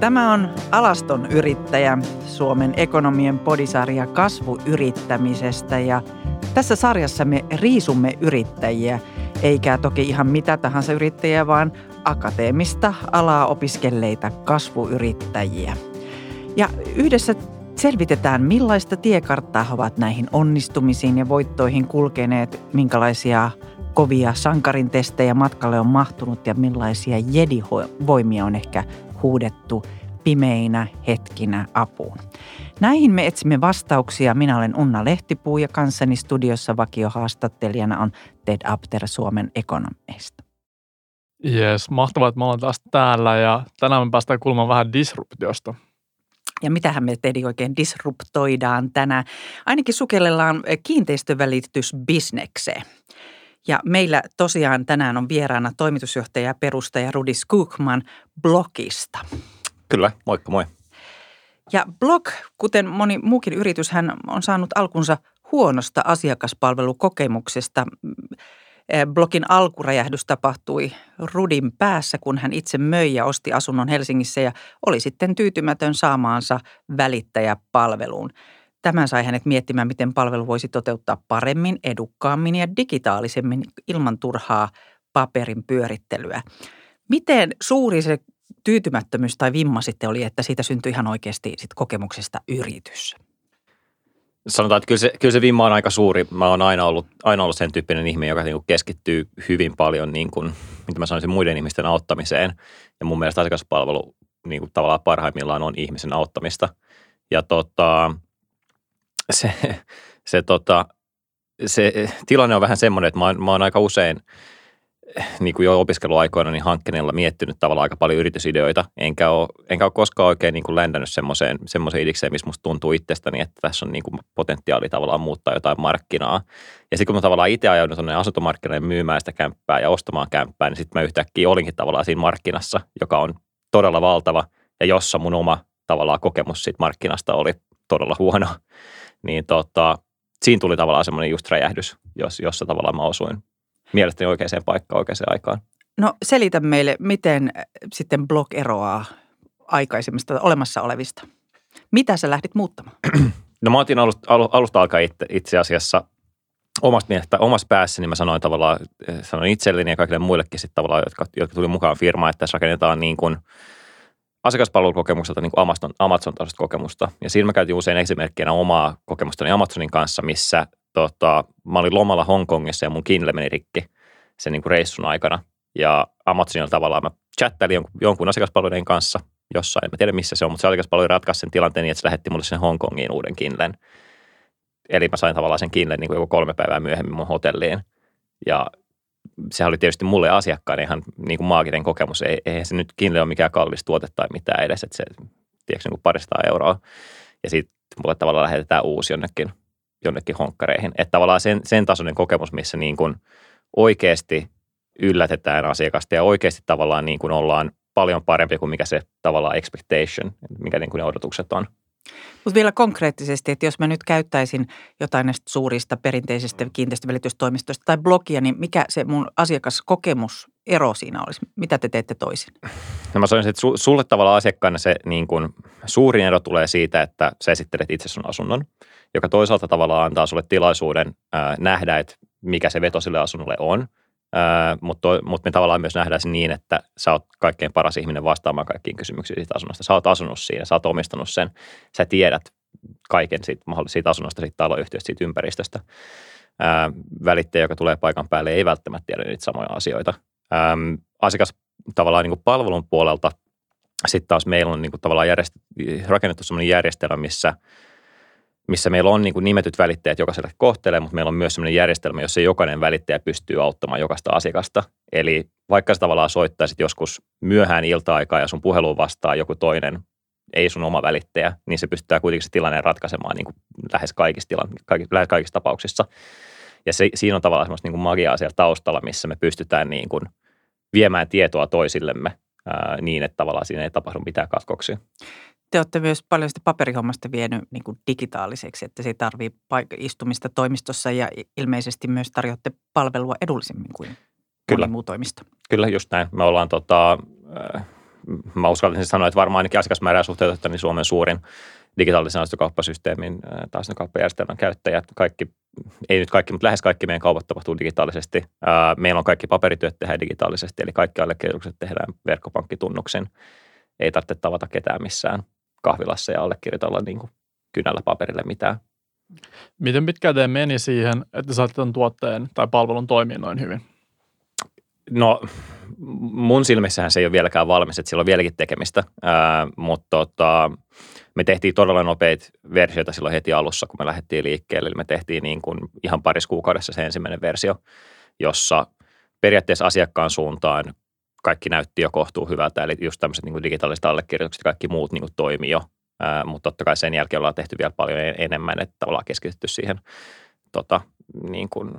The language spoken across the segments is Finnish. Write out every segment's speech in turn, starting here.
Tämä on Alaston yrittäjä, Suomen ekonomien podisarja kasvuyrittämisestä ja tässä sarjassa me riisumme yrittäjiä, eikä toki ihan mitä tahansa yrittäjiä, vaan akateemista alaa opiskelleita kasvuyrittäjiä. Ja yhdessä selvitetään, millaista tiekarttaa ovat näihin onnistumisiin ja voittoihin kulkeneet, minkälaisia kovia sankarin testejä matkalle on mahtunut ja millaisia jedivoimia on ehkä huudettu pimeinä hetkinä apuun. Näihin me etsimme vastauksia. Minä olen Unna Lehtipuu ja kanssani studiossa vakiohaastattelijana on Ted Apter Suomen ekonomista. Jees, mahtavaa, että me ollaan taas täällä ja tänään me päästään kuulemaan vähän disruptiosta. Ja mitähän me Tedi oikein disruptoidaan tänään? Ainakin sukellellaan kiinteistövälitysbisnekseen. Ja meillä tosiaan tänään on vieraana toimitusjohtaja ja perustaja Rudi Skukman Blogista. Kyllä, moikka moi. Ja Blog, kuten moni muukin yritys, hän on saanut alkunsa huonosta asiakaspalvelukokemuksesta. Blogin alkuräjähdys tapahtui Rudin päässä, kun hän itse möi ja osti asunnon Helsingissä ja oli sitten tyytymätön saamaansa välittäjäpalveluun. Tämä sai hänet miettimään, miten palvelu voisi toteuttaa paremmin, edukkaammin ja digitaalisemmin ilman turhaa paperin pyörittelyä. Miten suuri se tyytymättömyys tai vimma sitten oli, että siitä syntyi ihan oikeasti sit kokemuksesta yritys? Sanotaan, että kyllä se, kyllä se vimma on aika suuri. Mä oon aina ollut, aina ollut sen tyyppinen ihminen, joka niin keskittyy hyvin paljon, niin kuin, mitä mä sanoisin, muiden ihmisten auttamiseen. Ja mun mielestä asiakaspalvelu niin kuin tavallaan parhaimmillaan on ihmisen auttamista. Ja tota, se, se, tota, se tilanne on vähän semmoinen, että mä oon, mä oon aika usein niin kuin jo opiskeluaikoina niin hankkeneella miettinyt tavallaan aika paljon yritysideoita, enkä ole, enkä ole koskaan oikein niin kuin ländännyt semmoiseen, semmoiseen idikseen, missä musta tuntuu itsestäni, että tässä on niin kuin potentiaali tavallaan muuttaa jotain markkinaa. Ja sitten kun mä tavallaan itse ajaudun tuonne asuntomarkkinoille myymään sitä kämppää ja ostamaan kämppää, niin sitten mä yhtäkkiä olinkin tavallaan siinä markkinassa, joka on todella valtava. Ja jossa mun oma tavallaan kokemus siitä markkinasta oli todella huono niin tota, siinä tuli tavallaan semmoinen just räjähdys, jos, jossa tavallaan mä osuin mielestäni oikeaan paikkaan oikeaan aikaan. No selitä meille, miten äh, sitten blog eroaa aikaisemmista olemassa olevista. Mitä sä lähdit muuttamaan? No mä otin alusta, alusta alkaen itse, itse asiassa omasta mielestä, omassa päässäni mä sanoin tavallaan, äh, sanoin itselleni ja kaikille muillekin sitten tavallaan, jotka, jotka tuli mukaan firmaan, että tässä rakennetaan niin kuin – asiakaspalvelukokemukselta niin Amazon, Amazon kokemusta. Ja siinä mä käytin usein esimerkkinä omaa kokemustani Amazonin kanssa, missä tota, mä olin lomalla Hongkongissa ja mun Kindle meni rikki sen niin kuin reissun aikana. Ja Amazonilla tavallaan mä chattailin jonkun, jonkun asiakaspalveluiden kanssa jossain, en mä tiedä missä se on, mutta se asiakaspalvelu ratkaisi sen tilanteen niin, että se lähetti mulle sen Hongkongiin uuden Kindlen. Eli mä sain tavallaan sen Kindlen niin kuin joku kolme päivää myöhemmin mun hotelliin. Ja sehän oli tietysti mulle asiakkaan ihan niin kuin maaginen kokemus. Ei, eihän se nyt Kindle ole mikään kallis tuote tai mitään edes, että se, tiedätkö, niin kuin parista euroa. Ja sitten mulle tavallaan lähetetään uusi jonnekin, jonnekin honkkareihin. Että tavallaan sen, sen tasoinen kokemus, missä niin kuin oikeasti yllätetään asiakasta ja oikeasti tavallaan niin kuin ollaan paljon parempi kuin mikä se tavallaan expectation, mikä niin kuin ne odotukset on – mutta vielä konkreettisesti, että jos mä nyt käyttäisin jotain näistä suurista perinteisistä kiinteistövälitystoimistoista tai blogia, niin mikä se mun asiakaskokemus ero siinä olisi? Mitä te teette toisin? No mä sanoisin, että sulle tavallaan asiakkaana se niin kun, suurin ero tulee siitä, että sä esittelet itse sun asunnon, joka toisaalta tavallaan antaa sulle tilaisuuden ää, nähdä, että mikä se veto sille asunnolle on – mutta, mutta me tavallaan myös nähdään se niin, että sä oot kaikkein paras ihminen vastaamaan kaikkiin kysymyksiin siitä asunnosta. Sä oot asunut siinä, sä oot omistanut sen, sä tiedät kaiken siitä, siitä asunnosta, siitä taloyhtiöstä, siitä ympäristöstä. Ää, välittäjä, joka tulee paikan päälle, ei välttämättä tiedä niitä samoja asioita. Ää, asiakas tavallaan niin kuin palvelun puolelta sitten taas meillä on niin kuin tavallaan järjest- rakennettu sellainen järjestelmä, missä – missä meillä on niin kuin nimetyt välittäjät jokaiselle kohteelle, mutta meillä on myös sellainen järjestelmä, jossa jokainen välittäjä pystyy auttamaan jokaista asiakasta. Eli vaikka sä tavallaan soittaisit joskus myöhään ilta-aikaa ja sun puheluun vastaa joku toinen, ei sun oma välittäjä, niin se pystytään kuitenkin se tilanne ratkaisemaan niin kuin lähes, kaikissa tilan, kaikissa, lähes kaikissa tapauksissa. Ja se, siinä on tavallaan semmoista niin magiaa siellä taustalla, missä me pystytään niin kuin viemään tietoa toisillemme ää, niin, että tavallaan siinä ei tapahdu mitään katkoksia te olette myös paljon sitä paperihommasta vienyt niin kuin digitaaliseksi, että se ei tarvitse paik- istumista toimistossa ja ilmeisesti myös tarjoatte palvelua edullisemmin kuin Kyllä. muu toimisto. Kyllä, just näin. Me ollaan tota, mä uskaltaisin sanoa, että varmaan ainakin asiakasmäärää suhteutettuna niin Suomen suurin digitaalisen asuntokauppasysteemin tai kauppajärjestelmän käyttäjät. Kaikki, ei nyt kaikki, mutta lähes kaikki meidän kaupat tapahtuu digitaalisesti. Meillä on kaikki paperityöt tehdään digitaalisesti, eli kaikki allekirjoitukset tehdään verkkopankkitunnuksen. Ei tarvitse tavata ketään missään kahvilassa ja allekirjoitella niin kuin kynällä paperille mitään. Miten pitkään te meni siihen, että saatte tämän tuotteen tai palvelun toimia noin hyvin? No mun silmissähän se ei ole vieläkään valmis, että sillä on vieläkin tekemistä, ää, mutta tota, me tehtiin todella nopeita versioita silloin heti alussa, kun me lähdettiin liikkeelle. Eli me tehtiin niin kuin ihan paris kuukaudessa se ensimmäinen versio, jossa periaatteessa asiakkaan suuntaan kaikki näytti jo kohtuu hyvältä, eli just tämmöiset niin digitaaliset allekirjoitukset, kaikki muut niin kuin toimi jo, ää, mutta totta kai sen jälkeen ollaan tehty vielä paljon enemmän, että ollaan keskitytty siihen tota, niin kuin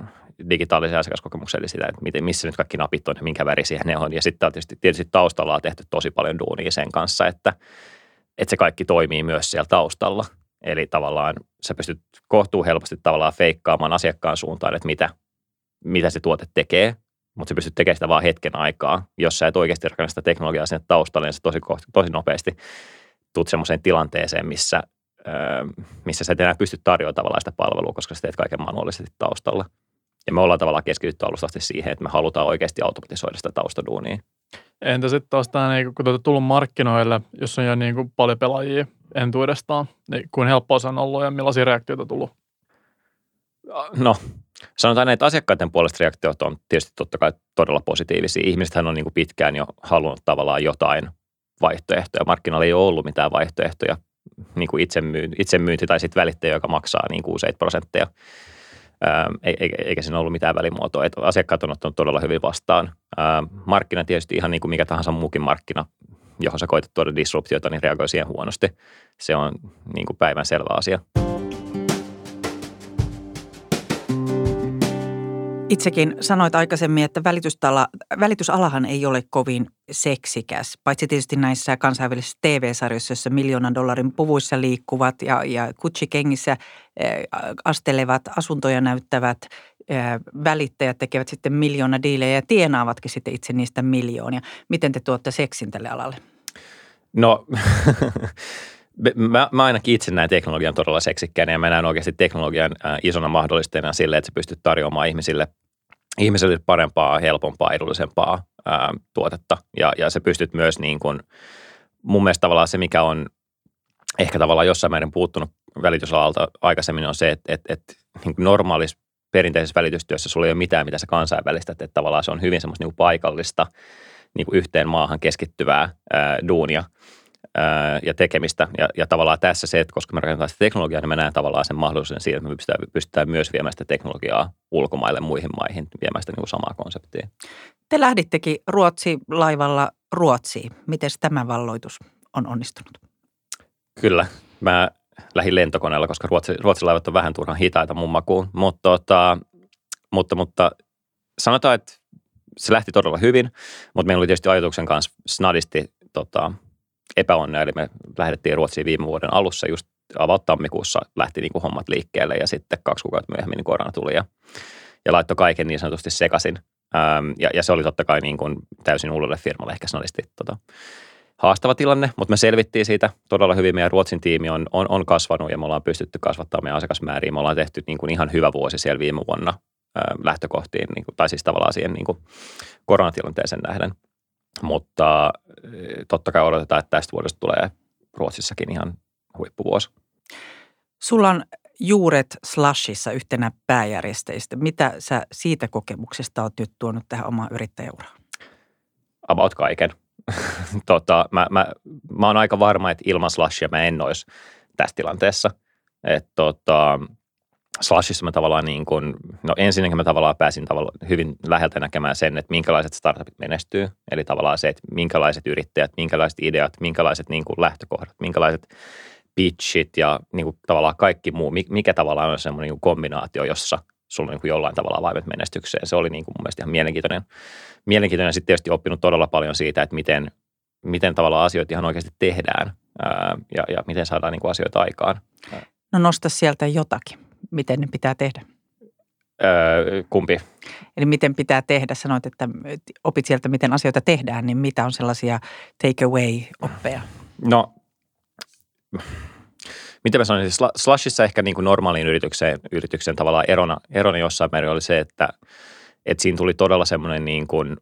digitaalisen asiakaskokemuksen, eli sitä, että miten, missä nyt kaikki napit on ja minkä värisiä ne on. Ja sitten tietysti, tietysti taustalla on tehty tosi paljon duunia sen kanssa, että, että se kaikki toimii myös siellä taustalla. Eli tavallaan sä pystyt kohtuu helposti tavallaan feikkaamaan asiakkaan suuntaan, että mitä, mitä se tuote tekee, mutta sä pystyt tekemään sitä vaan hetken aikaa. Jos sä et oikeasti rakenna sitä teknologiaa sinne taustalle, niin se tosi, tosi nopeasti tuut semmoiseen tilanteeseen, missä, missä sä et enää pysty tarjoamaan tavallaan sitä palvelua, koska sä teet kaiken manuaalisesti taustalla. Ja me ollaan tavallaan keskitytty alusta asti siihen, että me halutaan oikeasti automatisoida sitä taustaduunia. Entä sitten taas tämä, niin kun te tullut markkinoille, jos on jo niin kuin paljon pelaajia entuudestaan, niin kuin helppoa se on ollut ja millaisia reaktioita tullut? No, sanotaan, että asiakkaiden puolesta reaktiot on tietysti totta kai todella positiivisia. Ihmisethän on niin kuin pitkään jo halunnut tavallaan jotain vaihtoehtoja. Markkinoilla ei ole ollut mitään vaihtoehtoja, niin kuin itsemyynti, itsemyynti tai sitten välittäjä, joka maksaa niin kuin useita prosentteja eikä siinä ollut mitään välimuotoa. Että asiakkaat on ottanut todella hyvin vastaan. Markkina tietysti ihan niin kuin mikä tahansa muukin markkina, johon sä koetat tuoda disruptiota, niin reagoi siihen huonosti. Se on niin kuin päivän selvä asia. Itsekin sanoit aikaisemmin, että välitystala, välitysalahan ei ole kovin seksikäs, paitsi tietysti näissä kansainvälisissä TV-sarjoissa, joissa miljoonan dollarin puvuissa liikkuvat ja, ja kutsikengissä eh, astelevat, asuntoja näyttävät eh, välittäjät tekevät sitten miljoona diilejä ja tienaavatkin sitten itse niistä miljoonia. Miten te tuotte seksin tälle alalle? No mä, mä ainakin itse näen teknologian todella seksikkäänä ja mä näen oikeasti teknologian äh, isona mahdollistajana sille, että sä pystyt tarjoamaan ihmisille ihmiselle parempaa, helpompaa, edullisempaa ää, tuotetta. Ja, ja sä pystyt myös niin kuin, mun mielestä tavallaan se, mikä on ehkä tavallaan jossain määrin puuttunut välitysalalta aikaisemmin on se, että, että, että niin normaalissa perinteisessä välitystyössä sulla ei ole mitään, mitä sä kansainvälistät, että tavallaan se on hyvin semmoista niin paikallista, niin kuin yhteen maahan keskittyvää ää, duunia – ja tekemistä. Ja, ja tavallaan tässä se, että koska me rakennetaan sitä teknologiaa, niin mä näen tavallaan sen mahdollisuuden siitä, että me pystytään, pystytään myös viemään sitä teknologiaa ulkomaille muihin maihin, viemään sitä niin kuin samaa konseptia. Te lähdittekin Ruotsi-laivalla Ruotsiin. Miten tämä valloitus on onnistunut? Kyllä. Mä lähdin lentokoneella, koska Ruotsi, Ruotsin laivat on vähän turhan hitaita mun makuun. Mutta, tota, mutta, mutta sanotaan, että se lähti todella hyvin, mutta meillä oli tietysti ajatuksen kanssa snadisti tota, epäonnea, eli me lähdettiin Ruotsiin viime vuoden alussa, just avaut tammikuussa lähti niin kuin hommat liikkeelle ja sitten kaksi kuukautta myöhemmin niin korona tuli ja, ja laittoi kaiken niin sanotusti sekaisin. Ähm, ja, ja, se oli totta kai niin kuin täysin uudelle firmalle ehkä sanoisesti tota, haastava tilanne, mutta me selvittiin siitä todella hyvin. Meidän Ruotsin tiimi on, on, on kasvanut ja me ollaan pystytty kasvattamaan meidän asiakasmääriä. Me ollaan tehty niin kuin ihan hyvä vuosi siellä viime vuonna äh, lähtökohtiin, niin kuin, tai siis tavallaan siihen niin kuin koronatilanteeseen nähden. Mutta eh, totta kai odotetaan, että tästä vuodesta tulee Ruotsissakin ihan huippuvuosi. Sulla on juuret Slashissa yhtenä pääjärjestäjistä. Mitä sä siitä kokemuksesta oot nyt tuonut tähän omaan yrittäjäuraan? About kaiken. tota, mä, mä, mä oon aika varma, että ilman Slashia mä en olisi tässä tilanteessa. Et, tota, Slashissa mä tavallaan niin kuin, no ensinnäkin mä tavallaan pääsin tavallaan hyvin läheltä näkemään sen, että minkälaiset startupit menestyy. Eli tavallaan se, että minkälaiset yrittäjät, minkälaiset ideat, minkälaiset niin kuin lähtökohdat, minkälaiset pitchit ja niin kuin tavallaan kaikki muu, mikä tavallaan on semmoinen niin kombinaatio, jossa sulla on niin kuin jollain tavalla vaimet menestykseen. Se oli niin kuin mun mielestä ihan mielenkiintoinen. Mielenkiintoinen sitten tietysti oppinut todella paljon siitä, että miten, miten tavallaan asioita ihan oikeasti tehdään ää, ja, ja miten saadaan niin kuin asioita aikaan. No nosta sieltä jotakin miten ne pitää tehdä? Öö, kumpi? Eli miten pitää tehdä? Sanoit, että opit sieltä, miten asioita tehdään, niin mitä on sellaisia take away-oppeja? No, miten mä sanoisin, siis Slashissa ehkä niin kuin normaaliin yritykseen, yrityksen tavallaan erona, erona jossain määrin oli se, että, että siinä tuli todella semmoinen niin kuin,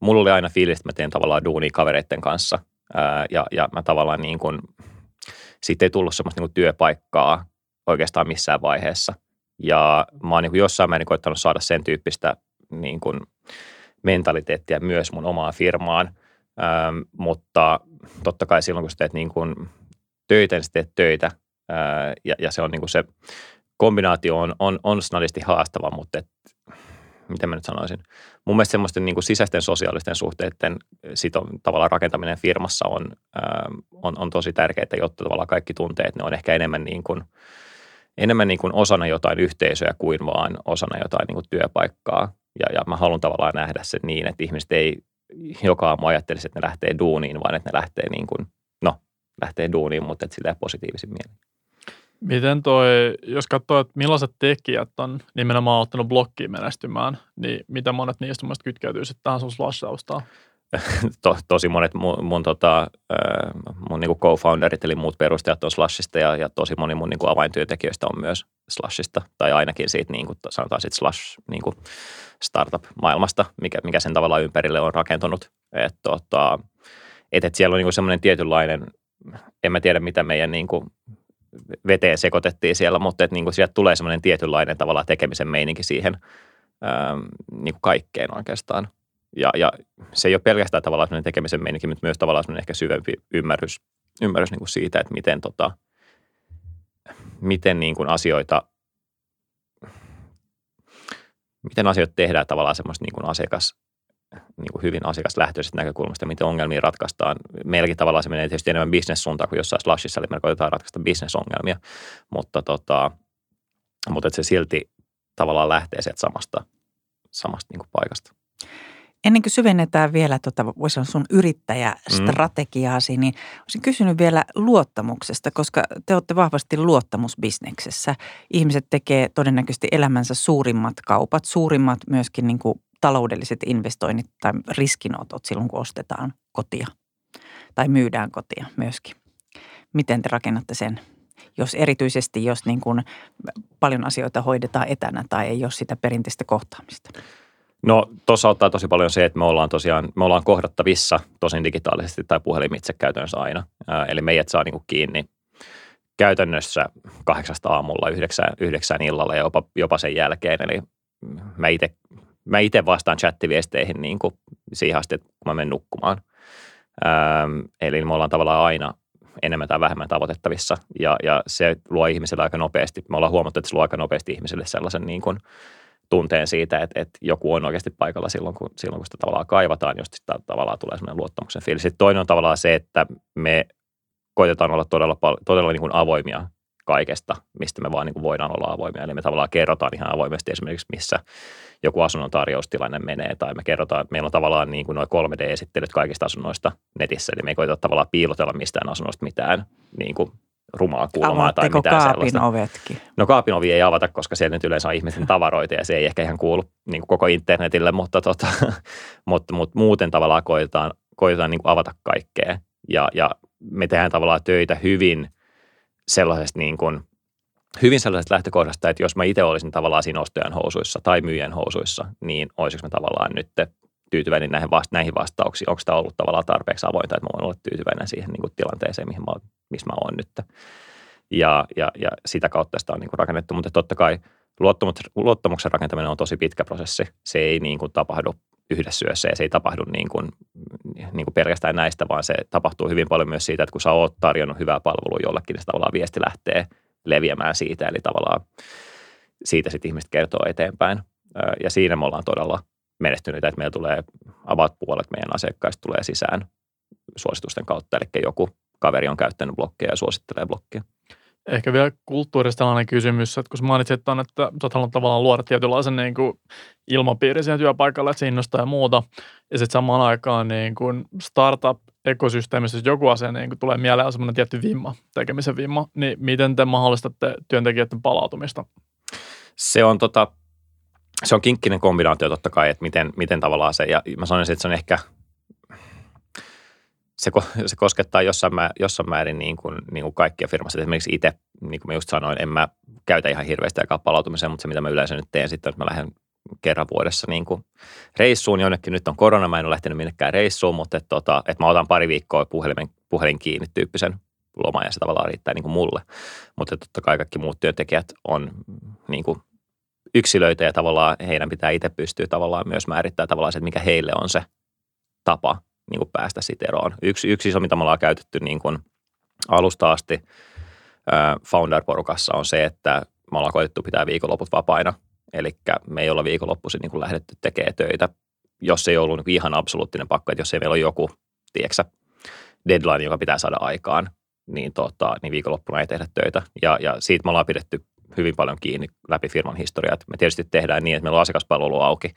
mulla oli aina fiilis, että mä teen tavallaan duunia kavereiden kanssa ää, ja, ja mä tavallaan niin kuin, siitä ei tullut semmoista niin kuin työpaikkaa oikeastaan missään vaiheessa. Ja mä oon niin kuin jossain määrin koittanut saada sen tyyppistä niin kuin mentaliteettia myös mun omaan firmaan, ähm, mutta totta kai silloin, kun sä teet niin kuin töitä, niin sä teet töitä. Ää, ja, ja se on niin kuin se kombinaatio on, on, on snadisti haastava, mutta et, miten mä nyt sanoisin, mun mielestä semmoisten niin kuin sisäisten sosiaalisten suhteiden sito, tavallaan rakentaminen firmassa on, ää, on, on tosi tärkeää, jotta tavallaan kaikki tunteet, ne on ehkä enemmän niin kuin, enemmän niin kuin osana jotain yhteisöä kuin vaan osana jotain niin kuin työpaikkaa. Ja, ja mä haluan tavallaan nähdä sen niin, että ihmiset ei joka aamu ajattelisi, että ne lähtee duuniin, vaan että ne lähtee niin kuin, no, lähtee duuniin, mutta että sillä positiivisin mielin. Miten toi, jos katsoo, että millaiset tekijät on nimenomaan ottanut blokkiin menestymään, niin mitä monet niistä mielestä kytkeytyy sitten tähän sun slash to, tosi monet mun, mun, tota, mun niin co-founderit eli muut perustajat on Slashista ja, ja tosi moni mun niin kuin avaintyöntekijöistä on myös Slashista tai ainakin siitä niin kuin, sanotaan siitä Slash niin kuin startup-maailmasta, mikä, mikä sen tavallaan ympärille on rakentunut. Et, tota, et, et siellä on niin semmoinen tietynlainen, en mä tiedä mitä meidän niin kuin veteen sekoitettiin siellä, mutta et, niin kuin sieltä tulee semmoinen tietynlainen tavallaan tekemisen meininki siihen ää, niin kuin kaikkeen oikeastaan. Ja, ja se ei ole pelkästään tavallaan semmoinen tekemisen meininki, mutta myös tavallaan semmoinen ehkä syvempi ymmärrys, ymmärrys niin kuin siitä, että miten, tota, miten niin kuin asioita, miten asioita tehdään tavallaan semmoista niin kuin asiakas, niin kuin hyvin asiakaslähtöisestä näkökulmasta, miten ongelmia ratkaistaan. Meilläkin tavallaan se menee tietysti enemmän bisnessuuntaan kuin jossain Slashissa, eli me koitetaan ratkaista bisnesongelmia, mutta, tota, mutta se silti tavallaan lähtee sieltä samasta, samasta niin kuin paikasta. Ennen kuin syvennetään vielä, tota, voisi sanoa sun yrittäjästrategiaasi, mm. niin olisin kysynyt vielä luottamuksesta, koska te olette vahvasti luottamusbisneksessä. Ihmiset tekee todennäköisesti elämänsä suurimmat kaupat, suurimmat myöskin niin kuin taloudelliset investoinnit tai riskinotot silloin, kun ostetaan kotia tai myydään kotia myöskin. Miten te rakennatte sen? Jos erityisesti, jos niin kuin paljon asioita hoidetaan etänä tai ei ole sitä perinteistä kohtaamista. No tuossa ottaa tosi paljon se, että me ollaan tosiaan, me ollaan kohdattavissa tosin digitaalisesti tai puhelimitse käytännössä aina. Eli meidät saa niinku kiinni käytännössä kahdeksasta aamulla, yhdeksään, yhdeksään illalla ja jopa, jopa sen jälkeen. Eli mä itse mä ite vastaan chattiviesteihin niin kuin siihen asti, että kun mä menen nukkumaan. Eli me ollaan tavallaan aina enemmän tai vähemmän tavoitettavissa ja, ja se luo ihmiselle aika nopeasti. Me ollaan huomattu, että se luo aika nopeasti ihmiselle sellaisen niin kuin – tunteen siitä, että, että joku on oikeasti paikalla silloin, kun, silloin, kun sitä tavallaan kaivataan, josta sitä tavallaan tulee sellainen luottamuksen fiilis. Sitten toinen on tavallaan se, että me koitetaan olla todella, todella niin kuin avoimia kaikesta, mistä me vaan niin kuin voidaan olla avoimia. Eli me tavallaan kerrotaan ihan avoimesti esimerkiksi, missä joku asunnon tarjoustilanne menee, tai me kerrotaan, meillä on tavallaan niin kuin noin 3D-esittelyt kaikista asunnoista netissä, eli me ei koeta tavallaan piilotella mistään asunnosta mitään niin kuin rumaa kulmaa tai mitään kaapin sellaista. ovetkin? No kaapin ovi ei avata, koska siellä nyt yleensä on ihmisten tavaroita ja se ei ehkä ihan kuulu niin kuin koko internetille, mutta, tota, mutta, mutta muuten tavallaan koitetaan, koitetaan niin kuin avata kaikkea. Ja, ja me tehdään tavallaan töitä hyvin sellaisesta niin kuin, hyvin sellaisesta lähtökohdasta, että jos mä itse olisin tavallaan siinä ostajan housuissa tai myyjän housuissa, niin olisiko mä tavallaan nyt tyytyväinen näihin, vasta- näihin vastauksiin? Onko tämä ollut tavallaan tarpeeksi avointa, että mä voin olla tyytyväinen siihen niin kuin tilanteeseen, mihin mä, missä mä oon nyt. Ja, ja, ja sitä kautta sitä on niin kuin rakennettu, mutta totta kai luottamuksen rakentaminen on tosi pitkä prosessi. Se ei niin kuin tapahdu yhdessä syössä ja se ei tapahdu niin kuin, niin kuin pelkästään näistä, vaan se tapahtuu hyvin paljon myös siitä, että kun sä oot tarjonnut hyvää palvelua jollekin, niin se tavallaan viesti lähtee leviämään siitä, eli tavallaan siitä sitten ihmiset kertoo eteenpäin. Ja siinä me ollaan todella menestyneitä, että meillä tulee avaat puolet meidän asiakkaista tulee sisään suositusten kautta, eli joku kaveri on käyttänyt blokkeja ja suosittelee blokkia. Ehkä vielä kulttuurista tällainen kysymys, että kun mainitsit tuon, että sä oot halunnut tavallaan luoda tietynlaisen niin kuin ilmapiiri siihen työpaikalle, että se innostaa ja muuta, ja sitten samaan aikaan niin kuin startup-ekosysteemissä, jos joku asia niin kuin tulee mieleen, on semmoinen tietty vimma, tekemisen vimma, niin miten te mahdollistatte työntekijöiden palautumista? Se on tota, se on kinkkinen kombinaatio totta kai, että miten, miten tavallaan se, ja mä sanoisin, että se on ehkä, se, se koskettaa jossain, mä, jossain määrin niin kuin, niin kuin kaikkia firmassa. Esimerkiksi itse, niin kuin mä just sanoin, en mä käytä ihan hirveästi aikaa palautumiseen, mutta se mitä mä yleensä nyt teen sitten, että mä lähden kerran vuodessa niin kuin reissuun jonnekin. Nyt on korona, mä en ole lähtenyt minnekään reissuun, mutta että, tota, että mä otan pari viikkoa puhelin, puhelin kiinni tyyppisen loma ja se tavallaan riittää niin kuin mulle. Mutta totta kai kaikki muut työntekijät on niin kuin yksilöitä ja tavallaan heidän pitää itse pystyä tavallaan myös määrittämään tavallaan se, että mikä heille on se tapa niin kuin päästä siitä eroon. Yksi, yksi iso, mitä me ollaan käytetty niin kuin alusta asti founder-porukassa on se, että me ollaan koetettu pitää viikonloput vapaina. Eli me ei olla viikonloppuisin niin lähdetty tekemään töitä, jos ei ollut niin kuin ihan absoluuttinen pakko, että jos ei meillä ole joku, tiedätkö, deadline, joka pitää saada aikaan, niin, tota, niin viikonloppuna ei tehdä töitä. Ja, ja siitä me ollaan pidetty hyvin paljon kiinni läpi firman historiaa. Me tietysti tehdään niin, että meillä on asiakaspalvelu auki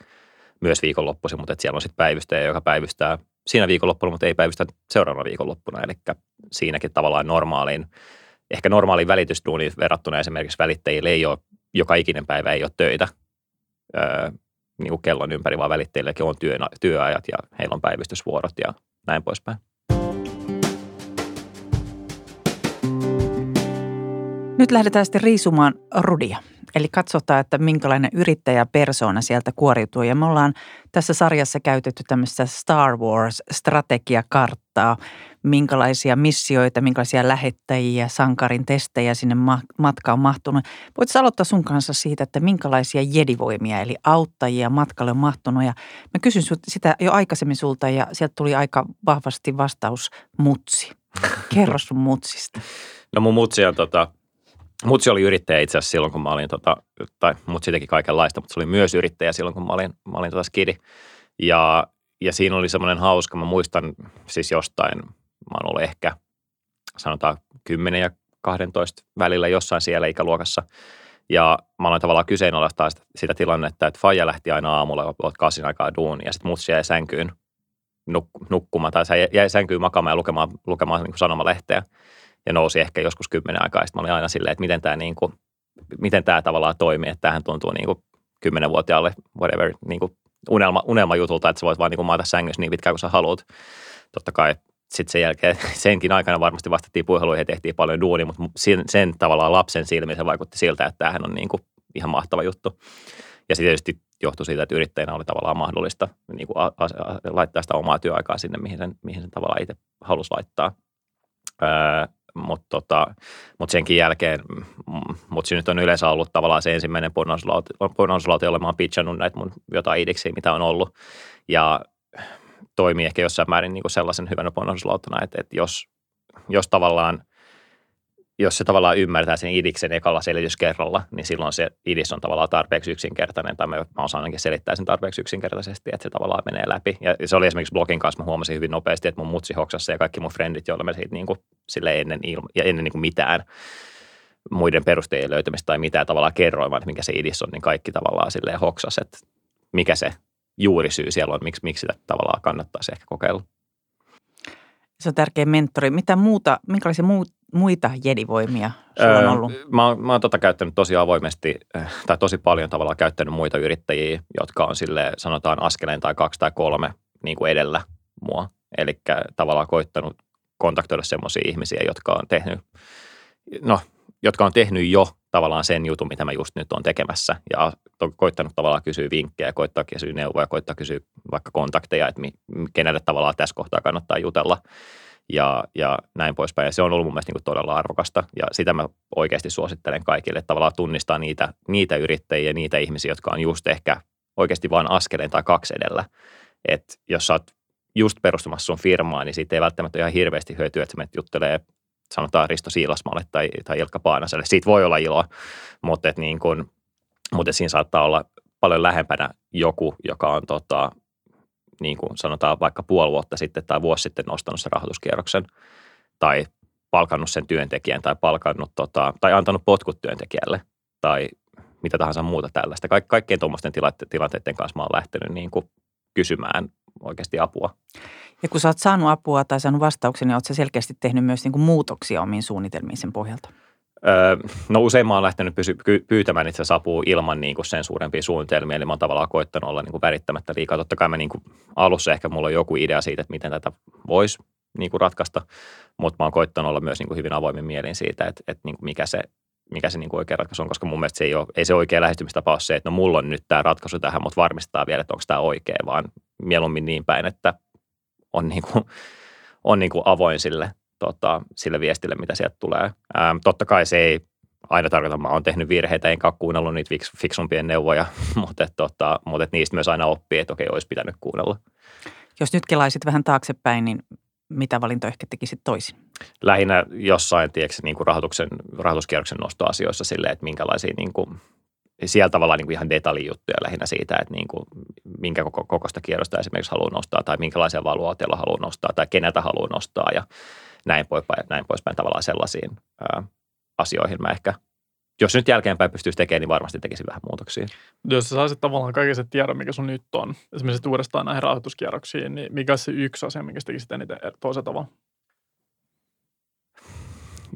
myös viikonloppuisin, mutta että siellä on sitten päivystäjä, joka päivystää siinä viikonloppuna, mutta ei päivystä seuraavana viikonloppuna. Eli siinäkin tavallaan normaaliin, ehkä normaaliin välitysduuniin verrattuna esimerkiksi välittäjille ei ole, joka ikinen päivä ei ole töitä öö, niin kuin kellon ympäri, vaan välittäjillekin on työ, työajat ja heillä on päivystysvuorot ja näin poispäin. Nyt lähdetään sitten riisumaan rudia. Eli katsotaan, että minkälainen yrittäjäpersoona sieltä kuoriutuu. Ja me ollaan tässä sarjassa käytetty tämmöistä Star Wars-strategiakarttaa, minkälaisia missioita, minkälaisia lähettäjiä, sankarin testejä sinne matkaan mahtunut. Voitko aloittaa sun kanssa siitä, että minkälaisia jedivoimia, eli auttajia matkalle on mahtunut. Ja mä kysyn sitä jo aikaisemmin sulta ja sieltä tuli aika vahvasti vastaus mutsi. Kerro sun mutsista. No mun mutsi on tota, Mutsi oli yrittäjä itse asiassa silloin, kun mä olin, tota, tai mutsi teki kaikenlaista, mutta se oli myös yrittäjä silloin, kun mä olin, mä olin tota skidi. Ja, ja siinä oli semmoinen hauska, mä muistan siis jostain, mä oon ollut ehkä sanotaan 10 ja 12 välillä jossain siellä ikäluokassa. Ja mä aloin tavallaan kyseenalaistaa sitä, sitä tilannetta, että Faija lähti aina aamulla, olet kasin aikaa duuni, ja sitten mutsi jäi sänkyyn nuk- nukkumaan, tai se jäi sänkyyn makaamaan ja lukemaan, lukemaan niin sanomalehteä ja nousi ehkä joskus kymmenen aikaa. Sitten mä olin aina silleen, että miten tämä, niin kuin, miten tämä tavallaan toimii, että tämähän tuntuu niin kymmenenvuotiaalle whatever niin kuin unelma, unelmajutulta, että sä voit vaan niin kuin maata sängyssä niin pitkään kuin sä haluat. Totta kai sitten sen jälkeen, senkin aikana varmasti vastattiin puheluihin ja tehtiin paljon duunia, mutta sen, sen tavallaan lapsen silmiin se vaikutti siltä, että tämähän on niin kuin ihan mahtava juttu. Ja sitten tietysti johtui siitä, että yrittäjänä oli tavallaan mahdollista niin kuin a, a, laittaa sitä omaa työaikaa sinne, mihin sen, mihin sen tavallaan itse halusi laittaa. Öö, mutta tota, mut senkin jälkeen, mm, mutta se nyt on yleensä ollut tavallaan se ensimmäinen pornoslaute, jolle mä oon pitchannut näitä mun jotain idiksiä, mitä on ollut. Ja toimii ehkä jossain määrin niin kuin sellaisen hyvänä pornoslautana, että, että jos, jos tavallaan jos se tavallaan ymmärtää sen idiksen ekalla selityskerralla, niin silloin se idis on tavallaan tarpeeksi yksinkertainen, tai mä, mä osaan ainakin selittää sen tarpeeksi yksinkertaisesti, että se tavallaan menee läpi. Ja se oli esimerkiksi blogin kanssa, mä huomasin hyvin nopeasti, että mun mutsi hoksassa ja kaikki mun frendit, joilla me siitä niin kuin, sille ennen, ilma, ja ennen niin kuin mitään muiden perusteiden löytämistä tai mitään tavallaan kerroin, että mikä se idis on, niin kaikki tavallaan silleen hoksas, että mikä se juurisyy siellä on, miksi, miksi sitä tavallaan kannattaisi ehkä kokeilla. Se on tärkeä mentori. Mitä muuta, minkälaisia muut, muita jedivoimia sulla on ollut? Öö, mä, oon, mä oon tota käyttänyt tosi avoimesti, äh, tai tosi paljon tavallaan käyttänyt muita yrittäjiä, jotka on sille sanotaan askeleen tai kaksi tai kolme niin kuin edellä mua. Eli tavallaan koittanut kontaktoida semmoisia ihmisiä, jotka on tehnyt, no, jotka on tehnyt jo tavallaan sen jutun, mitä mä just nyt on tekemässä. Ja on koittanut tavallaan kysyä vinkkejä, koittaa kysyä neuvoja, koittaa kysyä vaikka kontakteja, että mi, kenelle tavallaan tässä kohtaa kannattaa jutella ja, ja näin poispäin. Ja se on ollut mun mielestä niin kuin todella arvokasta ja sitä mä oikeasti suosittelen kaikille, että tavallaan tunnistaa niitä, niitä yrittäjiä, niitä ihmisiä, jotka on just ehkä oikeasti vain askeleen tai kaksi edellä. Että jos sä oot just perustamassa sun firmaa, niin siitä ei välttämättä ihan hirveästi hyötyä, että sä menet juttelee sanotaan Risto Siilasmalle tai, tai Ilkka Paanaselle. Siitä voi olla iloa, mutta, et niin kun, mutta siinä saattaa olla paljon lähempänä joku, joka on tota, niin kuin sanotaan vaikka puoli vuotta sitten tai vuosi sitten nostanut sen rahoituskierroksen tai palkannut sen työntekijän tai palkannut tota, tai antanut potkut työntekijälle tai mitä tahansa muuta tällaista. Kaik, kaikkien tuommoisten tilanteiden kanssa mä oon lähtenyt niin kuin kysymään oikeasti apua. Ja kun sä oot saanut apua tai saanut vastauksia, niin oot sä selkeästi tehnyt myös niin kuin muutoksia omiin suunnitelmiin sen pohjalta? Öö, no usein mä oon lähtenyt pysy, pyytämään itse apua ilman niin kuin sen suurempia suunnitelmia, eli mä oon tavallaan koittanut olla niin kuin värittämättä liikaa. Totta kai mä niin kuin, alussa ehkä mulla on joku idea siitä, että miten tätä voisi niin kuin ratkaista, mutta mä oon koittanut olla myös niin kuin hyvin avoimin mielin siitä, että, että niin kuin mikä se, mikä se niin kuin oikea ratkaisu on, koska mun mielestä se ei, ole, ei se oikea lähestymistapa ole se, että no mulla on nyt tämä ratkaisu tähän, mutta varmistaa vielä, että onko tämä oikea, vaan mieluummin niin päin, että on, niin kuin, on niin kuin avoin sille, tota, sille viestille, mitä sieltä tulee. Ähm, totta kai se ei aina tarkoita, että mä oon tehnyt virheitä, enkä ole kuunnellut niitä fiksumpien neuvoja, mutta, että, tota, mutta että niistä myös aina oppii, että okei, olisi pitänyt kuunnella. Jos nyt kelaisit vähän taaksepäin, niin mitä valinto ehkä tekisit toisin? Lähinnä jossain, tiedätkö, niin kuin rahoituksen, rahoituskierroksen nostoasioissa silleen, että minkälaisia niin kuin, siellä tavallaan niin kuin ihan detaljijuttuja lähinnä siitä, että niin kuin, minkä koko, kokoista kierrosta esimerkiksi haluaa nostaa tai minkälaisia valuaatiolla haluaa nostaa tai keneltä haluaa nostaa ja näin poispäin, näin poispäin tavallaan sellaisiin ää, asioihin mä ehkä jos nyt jälkeenpäin pystyisi tekemään, niin varmasti tekisi vähän muutoksia. Jos sä saisit tavallaan kaiken se tiedon, mikä sun nyt on, esimerkiksi uudestaan näihin rahoituskierroksiin, niin mikä se yksi asia, minkä sä tekisit eniten toisella tavalla?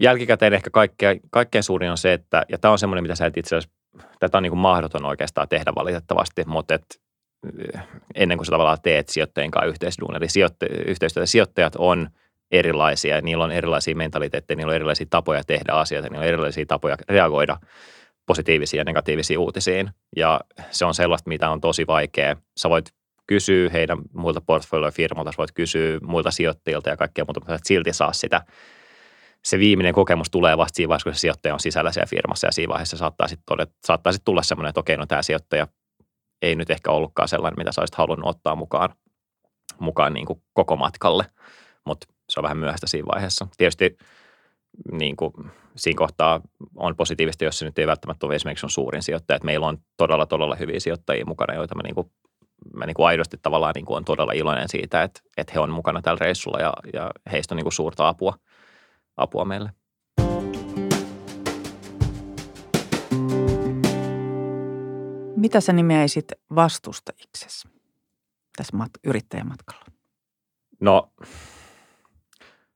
Jälkikäteen ehkä kaikkein, kaikkein suurin on se, että, ja tämä on semmoinen, mitä sä et itse asiassa, tätä on niin kuin mahdoton oikeastaan tehdä valitettavasti, mutta et, eh, ennen kuin sä tavallaan teet sijoittajien kanssa yhteisduun, eli sijoittajat, sijoittajat on – erilaisia. Niillä on erilaisia mentaliteetteja, niillä on erilaisia tapoja tehdä asioita, niillä on erilaisia tapoja reagoida positiivisiin ja negatiivisiin uutisiin. Ja se on sellaista, mitä on tosi vaikea. Sä voit kysyä heidän muilta portfolio-firmoilta, sä voit kysyä muilta sijoittajilta ja kaikkea muuta, mutta silti saa sitä. Se viimeinen kokemus tulee vasta siinä vaiheessa, kun se sijoittaja on sisällä siellä firmassa ja siinä vaiheessa saattaa sitten, sitten tulla semmoinen, että okei, no tämä sijoittaja ei nyt ehkä ollutkaan sellainen, mitä sä olisit halunnut ottaa mukaan, mukaan niin kuin koko matkalle. Mutta se on vähän myöhäistä siinä vaiheessa. Tietysti niin kuin, siinä kohtaa on positiivista, jos se nyt ei välttämättä ole esimerkiksi on suurin sijoittaja. Että meillä on todella, todella hyviä sijoittajia mukana, joita mä, niin kuin, mä niin kuin aidosti tavallaan niin kuin on todella iloinen siitä, että, että he on mukana tällä reissulla ja, ja heistä on niin kuin suurta apua, apua meille. Mitä sä nimeäisit vastustajiksesi tässä mat- yrittäjämatkalla? No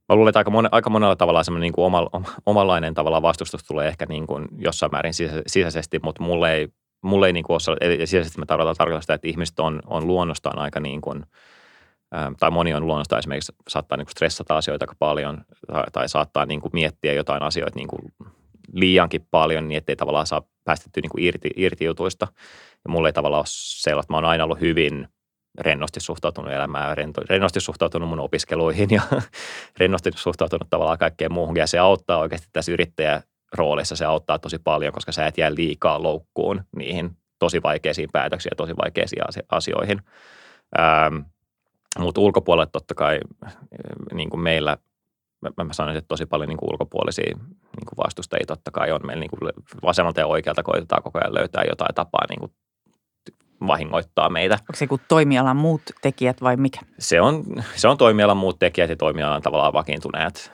mä luulen, että aika, mon, aika monella tavalla semmoinen niin kuin oma, omanlainen tavalla vastustus tulee ehkä niin kuin jossain määrin sisä, sisäisesti, mutta mulle ei, mulle ei niin kuin ole, eli sisäisesti mä tarkoitan sitä, että ihmiset on, on luonnostaan aika niin kuin, tai moni on luonnostaan esimerkiksi saattaa niin kuin stressata asioita aika paljon tai, tai saattaa niin kuin miettiä jotain asioita niin kuin liiankin paljon niin, ettei tavallaan saa päästettyä niin kuin irti, irti jutuista. Ja mulle ei tavallaan ole sellaista, mä oon aina ollut hyvin – rennosti suhtautunut elämään, rennosti suhtautunut mun opiskeluihin ja rennosti suhtautunut tavallaan kaikkeen muuhun. Ja se auttaa oikeasti tässä yrittäjäroolissa, se auttaa tosi paljon, koska sä et jää liikaa loukkuun niihin tosi vaikeisiin päätöksiin ja tosi vaikeisiin asioihin. Ähm, mutta ulkopuolelle totta kai niin kuin meillä, mä, mä sanoisin, että tosi paljon niin kuin ulkopuolisia niin kuin vastustajia totta kai on. Meillä niin kuin vasemmalta ja oikealta koitetaan koko ajan löytää jotain tapaa niin kuin vahingoittaa meitä. Onko se kuin toimialan muut tekijät vai mikä? Se on, se on toimialan muut tekijät ja toimialan tavallaan vakiintuneet,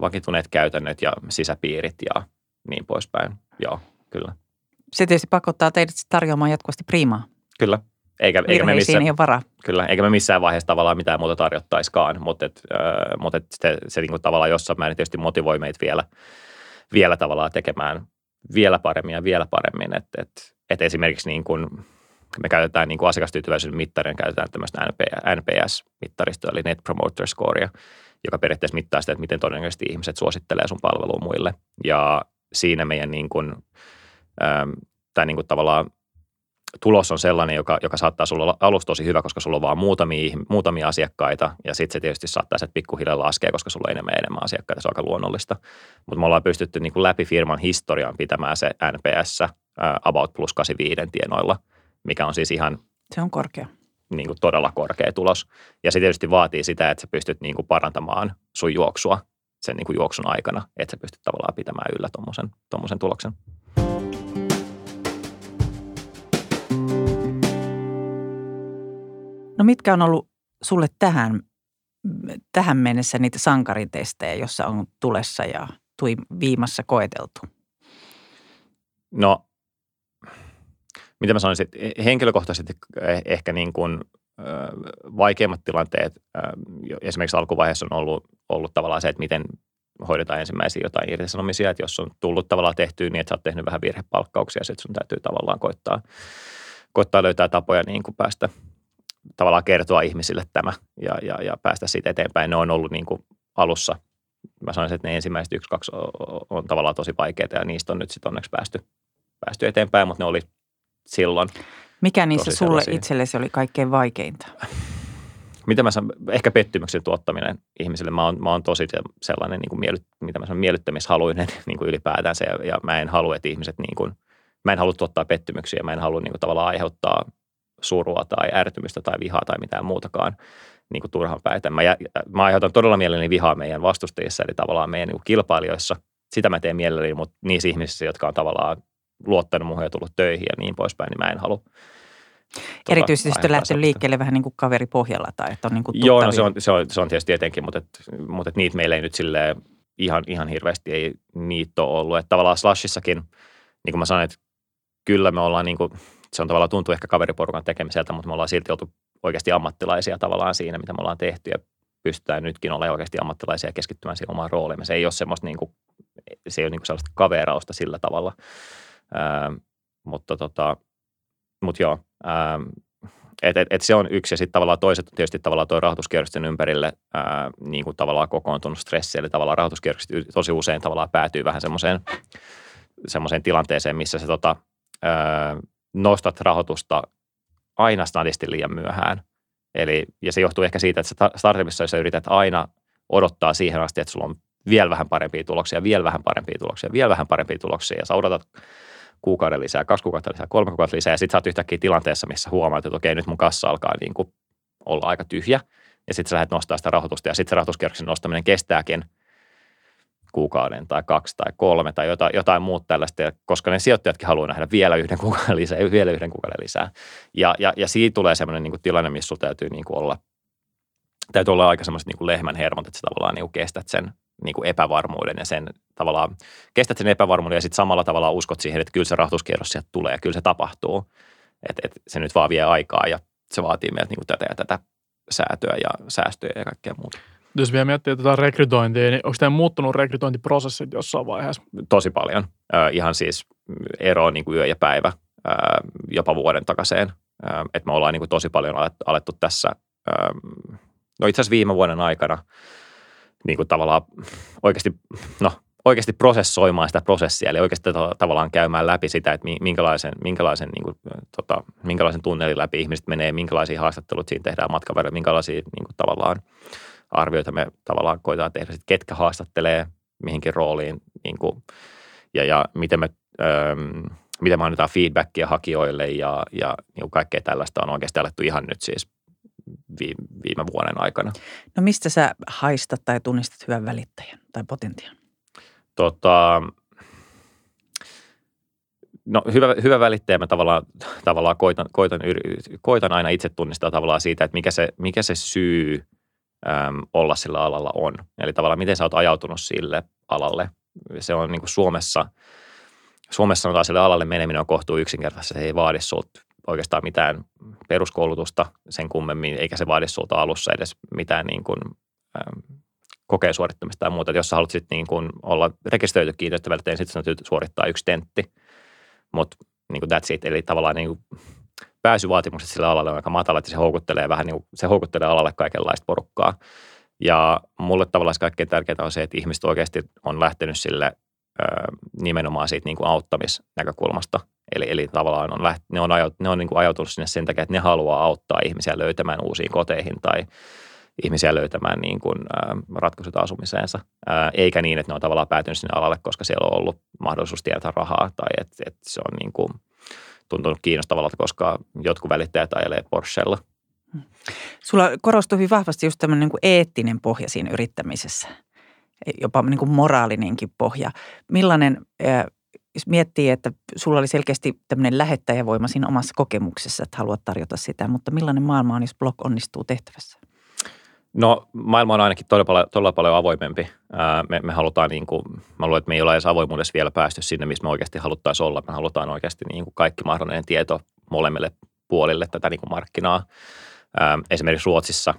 vakiintuneet käytännöt ja sisäpiirit ja niin poispäin. Joo, kyllä. Se tietysti pakottaa teidät tarjoamaan jatkuvasti priimaa. Kyllä. Eikä, eikä me missään, ei varaa. Kyllä, eikä me missään vaiheessa tavallaan mitään muuta tarjottaiskaan, mutta, et, äh, mutta et se, se niin kuin tavallaan jossain määrin tietysti motivoi meitä vielä, vielä tavallaan tekemään vielä paremmin ja vielä paremmin. Että et, et esimerkiksi niin kuin me käytetään niin kuin asiakastyytyväisyyden mittaria, käytetään tämmöistä NPS-mittaristoa, eli Net Promoter Scorea, joka periaatteessa mittaa sitä, että miten todennäköisesti ihmiset suosittelee sun palvelua muille. Ja siinä meidän niin kuin, ähm, tai niin kuin tavallaan tulos on sellainen, joka, joka saattaa sulla olla alusta tosi hyvä, koska sulla on vaan muutamia, muutamia asiakkaita, ja sitten se tietysti saattaa se pikkuhiljaa laskea, koska sulla on enemmän ja enemmän asiakkaita, se on aika luonnollista. Mutta me ollaan pystytty niin kuin läpi firman historian pitämään se NPS uh, about plus 85 tienoilla – mikä on siis ihan se on korkea. Niin kuin todella korkea tulos. Ja se tietysti vaatii sitä, että sä pystyt niin kuin parantamaan sun juoksua sen niin kuin juoksun aikana, että sä pystyt tavallaan pitämään yllä tuommoisen tuloksen. No mitkä on ollut sulle tähän, tähän mennessä niitä sankaritestejä, jossa on tulessa ja tui viimassa koeteltu? No mitä mä sanoisin, henkilökohtaisesti eh, ehkä niin kuin, vaikeimmat tilanteet esimerkiksi alkuvaiheessa on ollut, ollut tavallaan se, että miten, hoidetaan ensimmäisiä jotain irtisanomisia, että jos on tullut tavallaan tehtyä niin, että sä oot tehnyt vähän virhepalkkauksia, sitten sun täytyy tavallaan koittaa, koittaa löytää tapoja niin kuin päästä tavallaan kertoa ihmisille tämä ja, ja, ja päästä siitä eteenpäin. Ne on ollut niin kuin alussa, mä sanoisin, että ne ensimmäiset yksi, kaksi on, tavallaan tosi vaikeita ja niistä on nyt sitten onneksi päästy, päästy eteenpäin, mutta ne oli silloin. Mikä niissä sulle sellaisia. itsellesi oli kaikkein vaikeinta? mitä mä sanon, ehkä pettymyksen tuottaminen ihmisille. Mä oon, mä oon tosi sellainen, niin kuin miely, mitä mä sanon, miellyttämishaluinen niin kuin ylipäätänsä ja, ja mä en halua, että ihmiset, niin kuin, mä en halua tuottaa pettymyksiä, mä en halua niin kuin, tavallaan aiheuttaa surua tai ärtymystä tai vihaa tai mitään muutakaan niin kuin turhan päitä. Mä, mä aiheutan todella mielelläni vihaa meidän vastustajissa, eli tavallaan meidän niin kuin kilpailijoissa. Sitä mä teen mielelläni, mutta niissä ihmisissä, jotka on tavallaan luottanut muuhun ja tullut töihin ja niin poispäin, niin mä en halua Tuota, Erityisesti lähtenyt liikkeelle vähän niin kuin kaveripohjalla tai että on niin kuin Joo, no se on, se, on, se on tietysti etenkin, mutta, et, mutta et niitä meillä ei nyt sille ihan, ihan hirveästi ei niitä ole ollut. Että tavallaan Slashissakin, niin kuin mä sanoin, että kyllä me ollaan niin kuin, se on tavallaan tuntuu ehkä kaveriporukan tekemiseltä, mutta me ollaan silti oltu oikeasti ammattilaisia tavallaan siinä, mitä me ollaan tehty. Ja pystytään nytkin olemaan oikeasti ammattilaisia keskittymään siihen omaan rooliin. Se ei ole semmoista niin kuin, se ei ole niin kuin sellaista kaverausta sillä tavalla, Ää, mutta tota, mutta joo, ähm, et, et, et se on yksi. Ja sitten tavallaan toiset tietysti tavallaan tuo rahoituskierrosten ympärille ää, niin kuin tavallaan kokoontunut stressi, eli tavallaan rahoituskierrokset tosi usein tavallaan päätyy vähän semmoiseen semmoiseen tilanteeseen, missä se tota, ää, nostat rahoitusta aina snadisti liian myöhään. Eli, ja se johtuu ehkä siitä, että startupissa sä yrität aina odottaa siihen asti, että sulla on vielä vähän parempia tuloksia, vielä vähän parempia tuloksia, vielä vähän parempia tuloksia, ja sä odotat kuukauden lisää, kaksi kuukautta lisää, kolme kuukautta lisää, ja sitten sä oot yhtäkkiä tilanteessa, missä huomaat, että okei, nyt mun kassa alkaa niin kuin olla aika tyhjä, ja sitten sä lähdet nostaa sitä rahoitusta, ja sitten se rahoituskierroksen nostaminen kestääkin kuukauden tai kaksi tai kolme tai jotain, jotain muuta tällaista, koska ne sijoittajatkin haluaa nähdä vielä yhden kuukauden lisää, vielä yhden kuukauden lisää. Ja, ja, ja siitä tulee sellainen niin kuin tilanne, missä sulla täytyy niin kuin olla, täytyy olla aika semmoiset niin lehmän hermot, että sä tavallaan niin kuin kestät sen niin kuin epävarmuuden ja sen tavallaan, kestät sen epävarmuuden ja sitten samalla tavalla uskot siihen, että kyllä se rahoituskierros sieltä tulee ja kyllä se tapahtuu. Että et se nyt vaan vie aikaa ja se vaatii meiltä niin kuin tätä ja tätä säätöä ja säästöjä ja kaikkea muuta. Jos vielä miettii tätä rekrytointia, niin onko teidän muuttunut rekrytointiprosessit jossain vaiheessa? Tosi paljon. Äh, ihan siis ero niin kuin yö ja päivä, äh, jopa vuoden takaisin. Äh, että me ollaan niin kuin tosi paljon alettu tässä, äh, no itse asiassa viime vuoden aikana – niin kuin tavallaan oikeasti, no, oikeasti prosessoimaan sitä prosessia, eli oikeasti tavallaan käymään läpi sitä, että minkälaisen, minkälaisen, niin kuin, tota, minkälaisen tunnelin läpi ihmiset menee, minkälaisia haastattelut siinä tehdään matkan verran, minkälaisia niin kuin, tavallaan arvioita me tavallaan koitetaan tehdä, että ketkä haastattelee mihinkin rooliin niin kuin, ja, ja miten me, öö, miten me annetaan feedbackia hakijoille ja, ja niin kaikkea tällaista on oikeasti alettu ihan nyt siis viime vuoden aikana. No mistä sä haistat tai tunnistat hyvän välittäjän tai potentiaan? Tota, no hyvä, hyvä välittäjä mä tavallaan, tavallaan koitan, koitan, koitan aina itse tunnistaa tavallaan siitä, että mikä se, mikä se syy äm, olla sillä alalla on. Eli tavallaan miten sä oot ajautunut sille alalle. Se on niin kuin Suomessa, Suomessa sanotaan sille alalle meneminen on kohtuu yksinkertaisesti. Se ei vaadi sulta oikeastaan mitään peruskoulutusta sen kummemmin, eikä se vaadi sulta alussa edes mitään niin kuin, ähm, kokeen suorittamista tai muuta. Et jos sä haluat sit niin kuin olla rekisteröity kiinteistövälillä, niin sitten täytyy suorittaa yksi tentti. Mutta niin kuin that's it. Eli tavallaan niin kuin pääsyvaatimukset sillä alalla on aika matala, että se houkuttelee vähän niin kuin, se houkuttelee alalle kaikenlaista porukkaa. Ja mulle tavallaan kaikkein tärkeintä on se, että ihmiset oikeasti on lähtenyt sille ö, nimenomaan siitä niin kuin auttamisnäkökulmasta – Eli, eli tavallaan on läht, ne on, ajaut, ne on niin kuin ajautunut sinne sen takia, että ne haluaa auttaa ihmisiä löytämään uusiin koteihin tai ihmisiä löytämään niin kuin, ä, ratkaisut asumiseensa, ä, eikä niin, että ne on tavallaan päätynyt sinne alalle, koska siellä on ollut mahdollisuus tietää rahaa tai että, että se on niin kuin tuntunut kiinnostavalta, koska jotkut välittäjät ajelee Porschella. Sulla korostui hyvin vahvasti just tämmöinen niin eettinen pohja siinä yrittämisessä, jopa niin kuin moraalininkin pohja. Millainen jos miettii, että sulla oli selkeästi tämmöinen lähettäjävoima siinä omassa kokemuksessa, että haluat tarjota sitä, mutta millainen maailma on, jos blog onnistuu tehtävässä? No maailma on ainakin todella paljon, todella paljon avoimempi. Me, me halutaan, niin kuin, mä luulen, että me ei ole edes avoimuudessa vielä päästy sinne, missä me oikeasti haluttaisiin olla. Me halutaan oikeasti niin kuin kaikki mahdollinen tieto molemmille puolille tätä niin kuin markkinaa. Esimerkiksi Ruotsissa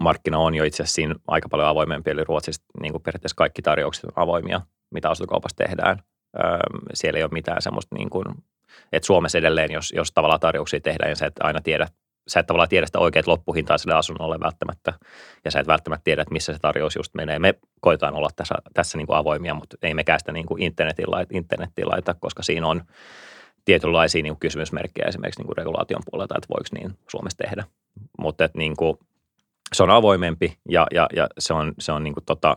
markkina on jo itse asiassa siinä aika paljon avoimempi, eli Ruotsissa niin kuin periaatteessa kaikki tarjoukset on avoimia, mitä asuntokaupassa tehdään. Öö, siellä ei ole mitään semmoista, niin kuin, että Suomessa edelleen, jos, jos tavallaan tarjouksia tehdään, ja sä et aina tiedä, sä et tavallaan tiedä sitä oikeat loppuhintaa sille asunnolle välttämättä, ja sä et välttämättä tiedä, että missä se tarjous just menee. Me koetaan olla tässä, tässä niin kuin avoimia, mutta ei mekään sitä niin kuin internetin, laita, internetin laita, koska siinä on tietynlaisia niin kuin kysymysmerkkejä esimerkiksi niin kuin regulaation puolelta, että voiko niin Suomessa tehdä. Mutta niin kuin, se on avoimempi ja, ja, ja se on, se on niin kuin tota,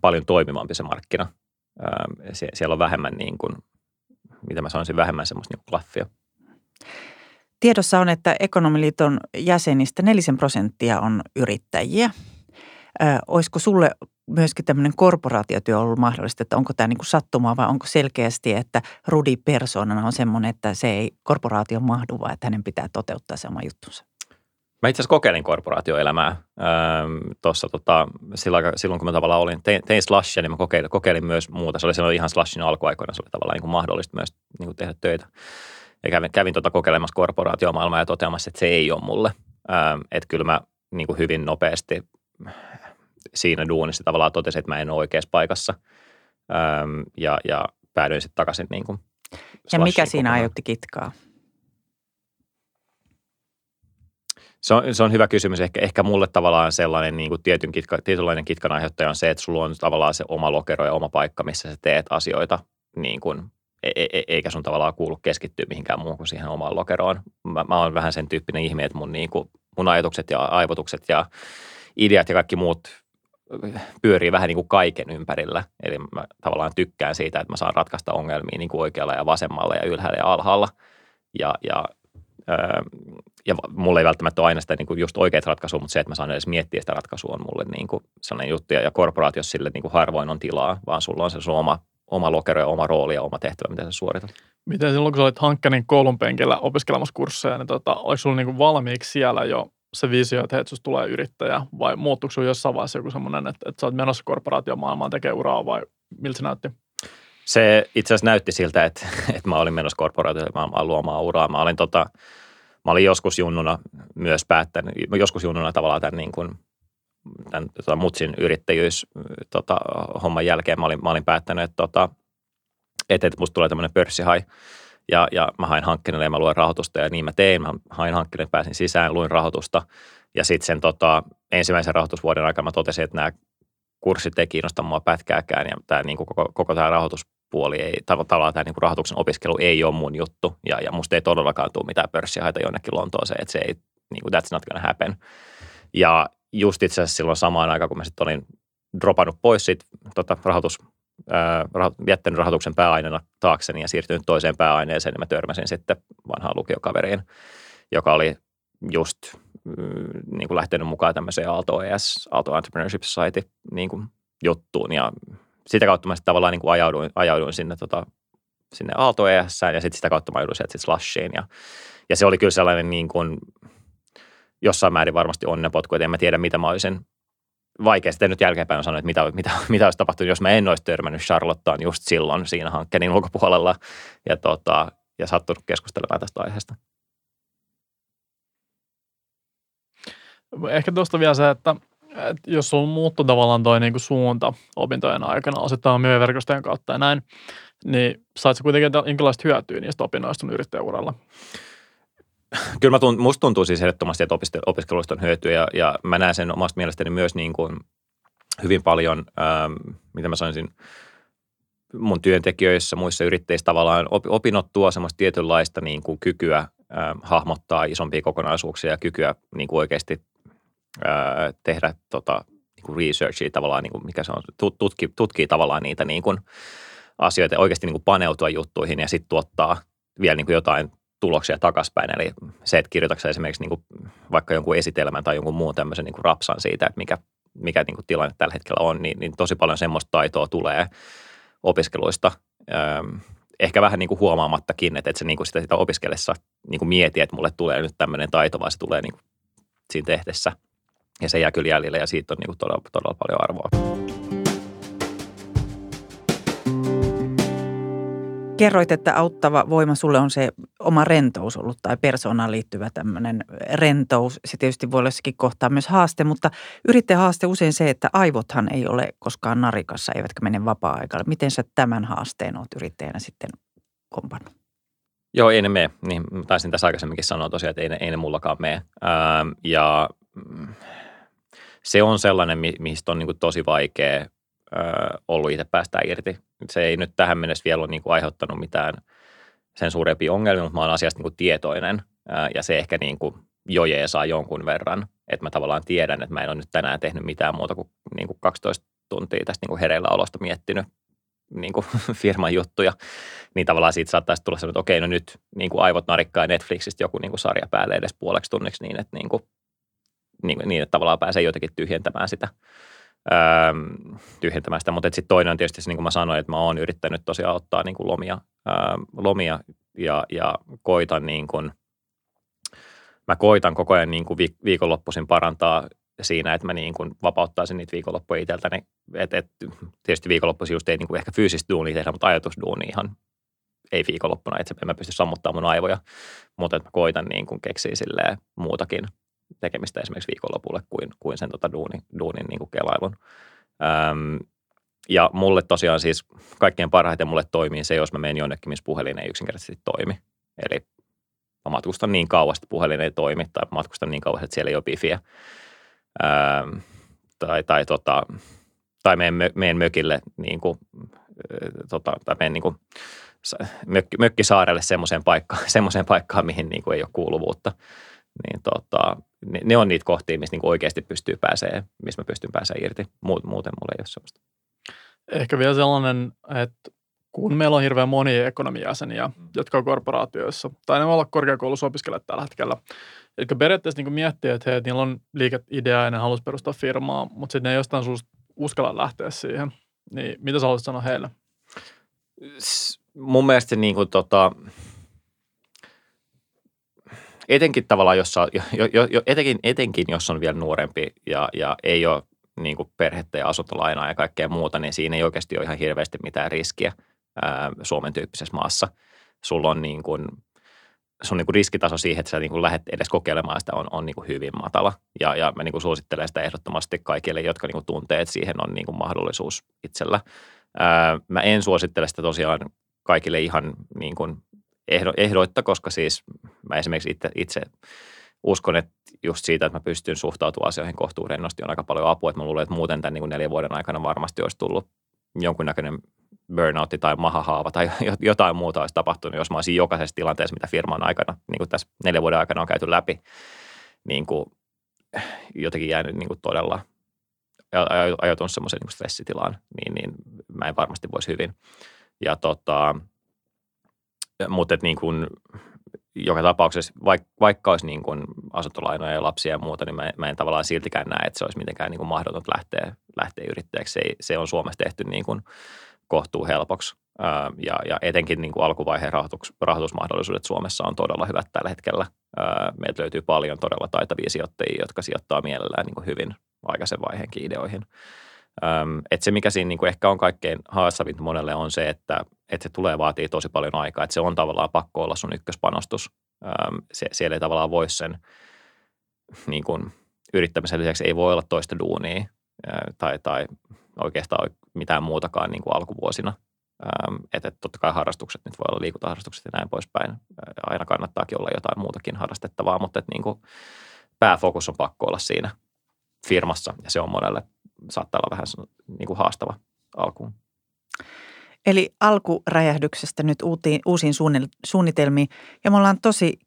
paljon toimivampi se markkina. Sie, siellä on vähemmän, niin kuin, mitä mä sanoisin, vähemmän semmoista niin klaffia. Tiedossa on, että Ekonomiliiton jäsenistä nelisen prosenttia on yrittäjiä. Ö, olisiko sulle myöskin tämmöinen korporaatiotyö ollut mahdollista, että onko tämä niin sattumaa vai onko selkeästi, että Rudi persoonana on semmoinen, että se ei korporaatio mahdu, vaan että hänen pitää toteuttaa se oma juttunsa? Mä itse asiassa kokeilin korporaatioelämää öö, tuossa tota, silloin, silloin, kun mä tavallaan olin, tein, tein slashia, niin mä kokeilin, kokeilin myös muuta. Se oli silloin ihan slashin alkuaikoina, se oli tavallaan niin kuin mahdollista myös niin kuin tehdä töitä. Ja kävin, kävin tota kokeilemassa korporaatiomaailmaa ja toteamassa, että se ei ole mulle. Öö, että kyllä mä niin kuin hyvin nopeasti siinä duunissa tavallaan totesin, että mä en ole oikeassa paikassa. Öö, ja, ja päädyin sitten takaisin niin kuin Ja mikä siinä kokonaan. aiheutti kitkaa? Se on, se on hyvä kysymys. Ehkä, ehkä mulle tavallaan sellainen niin kuin tietyn kitka, tietynlainen kitkan aiheuttaja on se, että sulla on tavallaan se oma lokero ja oma paikka, missä sä teet asioita niin kuin, e, e, e eikä sun tavallaan kuulu keskittyä mihinkään muuhun kuin siihen omaan lokeroon. Mä, mä oon vähän sen tyyppinen ihminen, että mun, niin kuin, mun ajatukset ja aivotukset ja ideat ja kaikki muut pyörii vähän niin kuin kaiken ympärillä. Eli mä tavallaan tykkään siitä, että mä saan ratkaista ongelmia niin kuin oikealla ja vasemmalla ja ylhäällä ja alhaalla. Ja, ja ja mulla ei välttämättä ole aina sitä niin kuin just oikeat ratkaisua, mutta se, että mä saan edes miettiä sitä ratkaisua on mulle niin kuin sellainen juttu. Ja korporaatiossa sille niin kuin harvoin on tilaa, vaan sulla on se sun oma, oma lokero ja oma rooli ja oma tehtävä, mitä sä suoritat. Miten silloin, kun sä olit Hankkanin koulun penkillä opiskelemassa kursseja, niin tota, oliko sulla niin kuin valmiiksi siellä jo se visio, että hei, tulee yrittäjä, vai muuttuiko sinulla jossain vaiheessa joku semmoinen, että, että sä oot menossa korporaatiomaailmaan tekemään uraa, vai miltä se näytti? Se itse asiassa näytti siltä, että, että mä olin menossa korporaatiomaailmaan luomaan uraa. Mä olin tota, mä olin joskus junnuna myös päättänyt, joskus junnuna tavallaan tämän, niin kuin, tämän tota, mutsin yrittäjyys tota, homman jälkeen mä olin, mä olin päättänyt, että, tota, että, että musta tulee tämmöinen pörssihai. Ja, ja mä hain hankkeelle ja mä luen rahoitusta ja niin mä tein. Mä hain hankkeelle, pääsin sisään, luin rahoitusta. Ja sitten sen tota, ensimmäisen rahoitusvuoden aikana mä totesin, että nämä kurssit ei kiinnosta mua pätkääkään ja tämä, niin koko, koko tämä rahoitus puoli ei, tavallaan tämä niin kuin rahoituksen opiskelu ei ole mun juttu ja, ja musta ei todellakaan tule mitään pörssiä haita jonnekin Lontooseen, että se ei, niin kuin that's not gonna happen. Ja just itse asiassa silloin samaan aikaan, kun mä sitten olin dropannut pois siitä tota, rahoitus, ää, raho, jättänyt rahoituksen pääaineena taakseni ja siirtynyt toiseen pääaineeseen, niin mä törmäsin sitten vanhaan lukiokaveriin, joka oli just mm, niin kuin lähtenyt mukaan tämmöiseen Aalto ES, Aalto Entrepreneurship Society niin kuin juttuun ja sitä kautta mä sitten tavallaan niin kuin ajauduin, ajauduin sinne, tota, sinne Aalto ja sitten sitä kautta mä ajauduin sieltä sitten Slashiin. Ja, ja se oli kyllä sellainen niin kuin, jossain määrin varmasti onnenpotku, että en mä tiedä mitä mä olisin vaikea sitten nyt jälkeenpäin sanoa, että mitä, mitä, mitä olisi tapahtunut, jos mä en olisi törmännyt Charlottaan just silloin siinä hankkeen ulkopuolella ja, tota, ja sattunut keskustelemaan tästä aiheesta. Ehkä tuosta vielä se, että et jos sulla muuttuu tavallaan toi niinku suunta opintojen aikana osittain myöverkostojen kautta ja näin, niin saat kuitenkin jonkinlaista hyötyä niistä opinnoista yrittäjäuralla? Kyllä mä tuntuu siis ehdottomasti, että opiskeluista on hyötyä ja, ja mä näen sen omasta mielestäni myös niin kuin hyvin paljon, ähm, mitä mä sanoisin, mun työntekijöissä, muissa yrittäjissä tavallaan opinnot tuo semmoista tietynlaista niin kuin kykyä ähm, hahmottaa isompia kokonaisuuksia ja kykyä niin kuin oikeasti ää, tehdä tota, niin kuin researchia tavallaan, niin kuin mikä se on, tutki, tutkii tavallaan niitä niin kuin asioita ja oikeasti niin kuin paneutua juttuihin ja sitten tuottaa vielä niin kuin jotain tuloksia takaspäin. Eli se, että kirjoitatko esimerkiksi niin kuin vaikka jonkun esitelmän tai jonkun muun tämmöisen niin kuin rapsan siitä, että mikä, mikä niin kuin tilanne tällä hetkellä on, niin, niin tosi paljon semmoista taitoa tulee opiskeluista. Öm, ehkä vähän niin kuin huomaamattakin, että, että se niin kuin sitä, sitä opiskellessa niin kuin mieti, että mulle tulee nyt tämmöinen taito, vaan se tulee niin kuin siinä tehdessä – ja se jää kyllä jäljelle ja siitä on niin kuin todella, todella paljon arvoa. Kerroit, että auttava voima sulle on se oma rentous ollut tai persoonaan liittyvä tämmöinen rentous. Se tietysti voi olla jossakin kohtaa myös haaste, mutta haaste usein se, että aivothan ei ole koskaan narikassa, eivätkä mene vapaa-aikalle. Miten sä tämän haasteen oot yrittäjänä sitten kompannut? Joo, ei ne mene. Niin, taisin tässä aikaisemminkin sanoa tosiaan, että ei ne, ei ne mullakaan mene. Ähm, ja mm, se on sellainen, mistä on niin tosi vaikea ollut itse päästä irti. Se ei nyt tähän mennessä vielä ole niin kuin aiheuttanut mitään sen suurempia ongelmia, mutta mä olen asiasta niin kuin tietoinen ja se ehkä niin kuin jo saa jonkun verran. Että mä tavallaan tiedän, että mä en ole nyt tänään tehnyt mitään muuta kuin, niin kuin 12 tuntia tästä niin kuin hereillä olosta miettinyt niin kuin firman juttuja, niin tavallaan siitä saattaisi tulla sellainen, että okei, no nyt niin kuin aivot narikkaa Netflixistä joku niin kuin sarja päälle edes puoleksi tunniksi niin, että, niin kuin, niin, niin, että tavallaan pääsee jotenkin tyhjentämään sitä, öö, tyhjentämään sitä. Mutta sitten toinen on tietysti se, niin kuin mä sanoin, että mä oon yrittänyt tosiaan ottaa niin kuin lomia, öö, lomia ja, ja koitan niin kuin, mä koitan koko ajan niin kuin viikonloppuisin parantaa siinä, että mä niin kuin vapauttaisin niitä viikonloppuja itseltäni. Et, et, tietysti viikonloppuisin just ei niin kuin ehkä fyysistä duunia tehdä, mutta ajatusduuni ihan ei viikonloppuna, että en mä pysty sammuttamaan mun aivoja, mutta että mä koitan niin kuin keksiä silleen muutakin tekemistä esimerkiksi viikonlopulle kuin, kuin sen tota duunin, duunin niin kuin kelailun. Öm, ja mulle tosiaan siis kaikkein parhaiten mulle toimii se, jos mä menen jonnekin, missä puhelin ei yksinkertaisesti toimi. Eli mä matkustan niin kauas, että puhelin ei toimi, tai matkustan niin kauas, että siellä ei ole bifiä ää, tai, tai, tota, tai meidän, meidän mökille niin kuin, tota, tai meidän niin kuin, mökki, mökkisaarelle semmoiseen paikkaan, semmoiseen paikkaan, mihin niin kuin ei ole kuuluvuutta. Niin tota, ne, ne on niitä kohtia, missä niin oikeasti pystyy pääsee, missä mä pystyn pääsemään irti. Muuten mulla ei ole semmoista. Ehkä vielä sellainen, että kun meillä on hirveän moni ekonomijäseniä, jotka on korporaatioissa, tai ne voi olla korkeakoulussa opiskelijat tällä hetkellä, Eli periaatteessa niin miettii, että hei, niillä on liikeidea ja ne haluaisi perustaa firmaa, mutta sitten ne ei jostain suusta uskalla lähteä siihen. Niin mitä sä haluaisit sanoa heille? Mun mielestä niin kuin, tota, etenkin tavallaan, jos, jo, jo, jo, etenkin, etenkin jos on vielä nuorempi ja, ja ei ole niin kuin perhettä ja asuntolainaa ja kaikkea muuta, niin siinä ei oikeasti ole ihan hirveästi mitään riskiä ää, Suomen tyyppisessä maassa. Sulla on niin kuin – sun niin kuin riskitaso siihen, että sä niin kuin lähdet edes kokeilemaan sitä on, on niin kuin hyvin matala. Ja, ja mä niin kuin suosittelen sitä ehdottomasti kaikille, jotka niin kuin tuntee, että siihen on niin kuin mahdollisuus itsellä. Ää, mä en suosittele sitä tosiaan kaikille ihan niin kuin ehdo, ehdoitta, koska siis mä esimerkiksi itse, itse uskon, että just siitä, että mä pystyn suhtautumaan asioihin kohtuurennosti on aika paljon apua. Että mä luulen, että muuten tämän niin kuin neljän vuoden aikana varmasti olisi tullut jonkunnäköinen burnoutti tai mahahaava tai jotain muuta olisi tapahtunut, jos mä olisin jokaisessa tilanteessa, mitä firman aikana, niin kuin tässä neljän vuoden aikana on käyty läpi, niin kuin jotenkin jäänyt niin kuin todella ajatunut semmoiseen niin stressitilaan, niin, niin mä en varmasti voisi hyvin. Ja tota, mutta niin kuin, joka tapauksessa, vaikka, vaikka olisi niin kuin asuntolainoja ja lapsia ja muuta, niin mä, mä en tavallaan siltikään näe, että se olisi mitenkään niin kuin mahdotonta lähteä, lähteä yrittäjäksi. Se, se on Suomessa tehty niin kuin kohtuu helpoksi. Ja, ja etenkin niin kuin alkuvaiheen rahoitus, rahoitusmahdollisuudet Suomessa on todella hyvät tällä hetkellä. Meiltä löytyy paljon todella taitavia sijoittajia, jotka sijoittaa mielellään niin kuin hyvin aikaisen vaiheenkin ideoihin. Et se, mikä siinä niin kuin ehkä on kaikkein haastavinta monelle, on se, että, että se tulee vaatii tosi paljon aikaa. Että se on tavallaan pakko olla sun ykköspanostus. Se, siellä ei tavallaan voi sen niin kuin, yrittämisen lisäksi ei voi olla toista duunia tai, tai oikeastaan mitään muutakaan niin kuin alkuvuosina. Että et totta kai harrastukset nyt voi olla liikuntaharrastukset ja näin poispäin. Aina kannattaakin olla jotain muutakin harrastettavaa, mutta et niin kuin pääfokus on pakko olla siinä firmassa ja se on monelle saattaa olla vähän niin kuin haastava alkuun. Eli alkuräjähdyksestä nyt uutiin, uusiin suunnitelmiin ja me ollaan tosi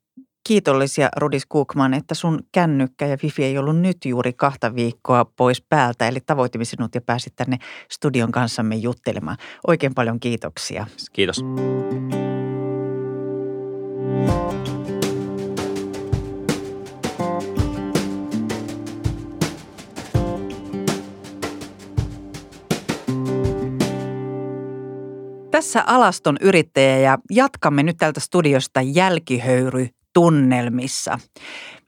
kiitollisia Rudis Kukman, että sun kännykkä ja wifi ei ollut nyt juuri kahta viikkoa pois päältä. Eli tavoitimme sinut ja pääsit tänne studion kanssamme juttelemaan. Oikein paljon kiitoksia. Kiitos. Tässä alaston yrittäjä ja jatkamme nyt tältä studiosta jälkihöyry tunnelmissa.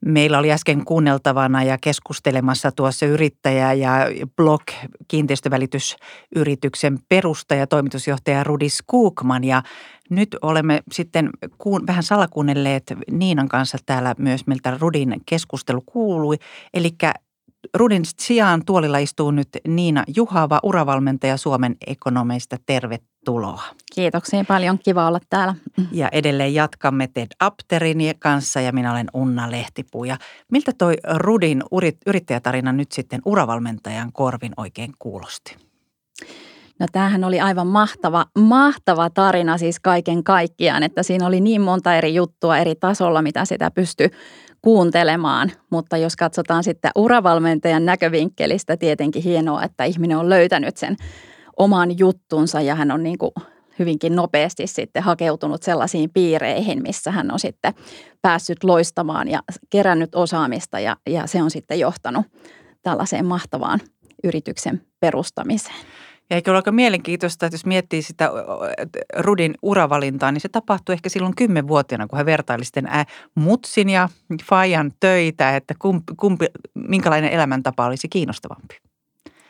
Meillä oli äsken kuunneltavana ja keskustelemassa tuossa yrittäjä ja blog kiinteistövälitysyrityksen perustaja, toimitusjohtaja Rudi Skookman ja nyt olemme sitten kuun, vähän salakuunnelleet Niinan kanssa täällä myös miltä Rudin keskustelu kuului. Eli Rudin sijaan tuolilla istuu nyt Niina Juhava, uravalmentaja Suomen ekonomeista. Tervetuloa. Kiitoksia paljon. Kiva olla täällä. Ja edelleen jatkamme Ted Apterin kanssa ja minä olen Unna Lehtipuu. Ja miltä toi Rudin yrittäjätarina nyt sitten uravalmentajan korvin oikein kuulosti? No tämähän oli aivan mahtava, mahtava tarina siis kaiken kaikkiaan, että siinä oli niin monta eri juttua eri tasolla, mitä sitä pystyi kuuntelemaan. Mutta jos katsotaan sitten uravalmentajan näkövinkkelistä, tietenkin hienoa, että ihminen on löytänyt sen oman juttunsa ja hän on niin kuin hyvinkin nopeasti sitten hakeutunut sellaisiin piireihin, missä hän on sitten päässyt loistamaan ja kerännyt osaamista ja, ja se on sitten johtanut tällaiseen mahtavaan yrityksen perustamiseen. Ja eikö ole aika mielenkiintoista, että jos miettii sitä Rudin uravalintaa, niin se tapahtui ehkä silloin kymmenvuotiaana, kun hän vertaili sitten mutsin ja Fajan töitä, että kumpi, kumpi, minkälainen elämäntapa olisi kiinnostavampi.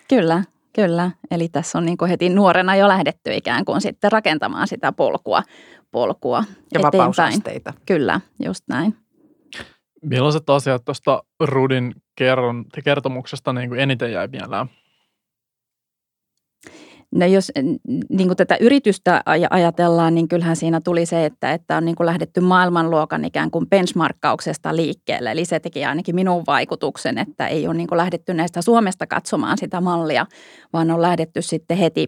Kyllä, kyllä. Eli tässä on niin kuin heti nuorena jo lähdetty ikään kuin sitten rakentamaan sitä polkua, polkua ja eteenpäin. vapausasteita. Kyllä, just näin. Millaiset asiat tuosta Rudin kerron, kertomuksesta niin kuin eniten jäi mieleen? No jos niin kuin tätä yritystä ajatellaan, niin kyllähän siinä tuli se, että, että on niin kuin lähdetty maailmanluokan ikään kuin benchmarkkauksesta liikkeelle. Eli se teki ainakin minun vaikutuksen, että ei ole niin kuin lähdetty näistä Suomesta katsomaan sitä mallia, vaan on lähdetty sitten heti,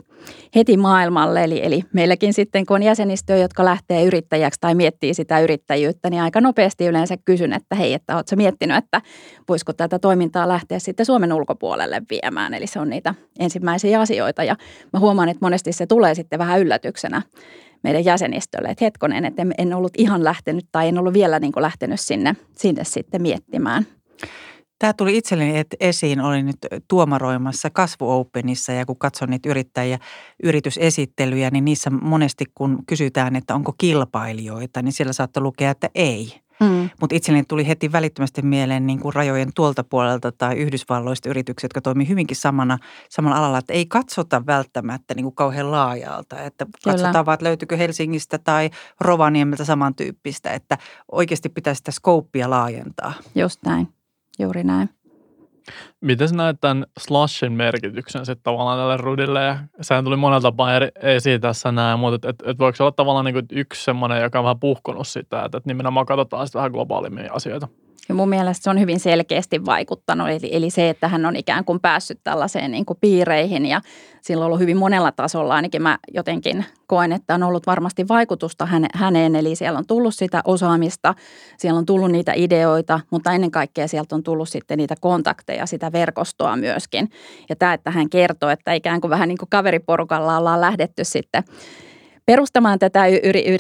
heti maailmalle. Eli, eli meilläkin sitten, kun on jäsenistöä, jotka lähtee yrittäjäksi tai miettii sitä yrittäjyyttä, niin aika nopeasti yleensä kysyn, että hei, että oletko miettinyt, että voisiko tätä toimintaa lähteä sitten Suomen ulkopuolelle viemään. Eli se on niitä ensimmäisiä asioita ja mä huomaan, että monesti se tulee sitten vähän yllätyksenä meidän jäsenistölle, että hetkonen, että en ollut ihan lähtenyt tai en ollut vielä niin kuin lähtenyt sinne, sinne sitten miettimään. Tämä tuli itselleni esiin, olin nyt tuomaroimassa Kasvu Openissa ja kun katson niitä yrittäjiä, yritysesittelyjä, niin niissä monesti kun kysytään, että onko kilpailijoita, niin siellä saattaa lukea, että ei – Mm. Mutta itselleni tuli heti välittömästi mieleen niin kuin rajojen tuolta puolelta tai Yhdysvalloista yrityksiä, jotka toimii hyvinkin samana, samalla alalla, että ei katsota välttämättä niin kuin kauhean laajalta. Että Kyllä. katsotaan vaan, että löytyykö Helsingistä tai Rovaniemeltä samantyyppistä, että oikeasti pitäisi sitä skouppia laajentaa. Just näin, juuri näin. Miten näet tämän slashin merkityksen sitten tavallaan tälle rudille? Ja sehän tuli monella tapaa eri, esiin tässä näin, mutta et, et, et voiko se olla tavallaan niin yksi semmoinen, joka on vähän puhkonut sitä, että, että nimenomaan katsotaan sitten vähän globaalimmin asioita? Ja mun mielestä se on hyvin selkeästi vaikuttanut, eli, eli se, että hän on ikään kuin päässyt tällaiseen niin kuin piireihin ja sillä on ollut hyvin monella tasolla, ainakin mä jotenkin koen, että on ollut varmasti vaikutusta häneen, eli siellä on tullut sitä osaamista, siellä on tullut niitä ideoita, mutta ennen kaikkea sieltä on tullut sitten niitä kontakteja, sitä verkostoa myöskin. Ja tämä, että hän kertoo, että ikään kuin vähän niin kuin kaveriporukalla ollaan lähdetty sitten perustamaan tätä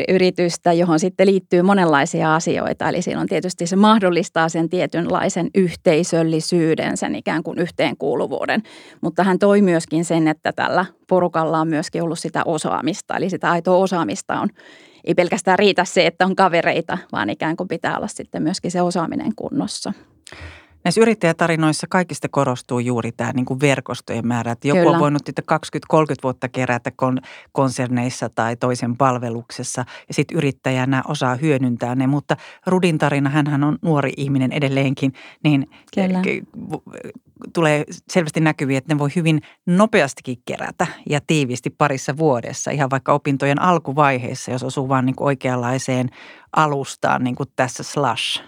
yritystä, johon sitten liittyy monenlaisia asioita. Eli siinä on tietysti se mahdollistaa sen tietynlaisen yhteisöllisyyden, sen ikään kuin yhteenkuuluvuuden. Mutta hän toi myöskin sen, että tällä porukalla on myöskin ollut sitä osaamista. Eli sitä aitoa osaamista on, ei pelkästään riitä se, että on kavereita, vaan ikään kuin pitää olla sitten myöskin se osaaminen kunnossa. Näissä yrittäjätarinoissa kaikista korostuu juuri tämä niin kuin verkostojen määrä. Että joku Kyllä. on voinut 20-30 vuotta kerätä kon- konserneissa tai toisen palveluksessa ja sitten yrittäjänä osaa hyödyntää ne. Mutta Rudin tarina, hän on nuori ihminen edelleenkin, niin Kyllä. tulee selvästi näkyviä, että ne voi hyvin nopeastikin kerätä ja tiiviisti parissa vuodessa. Ihan vaikka opintojen alkuvaiheessa, jos osuu vaan niin kuin oikeanlaiseen alustaan niin kuin tässä slash.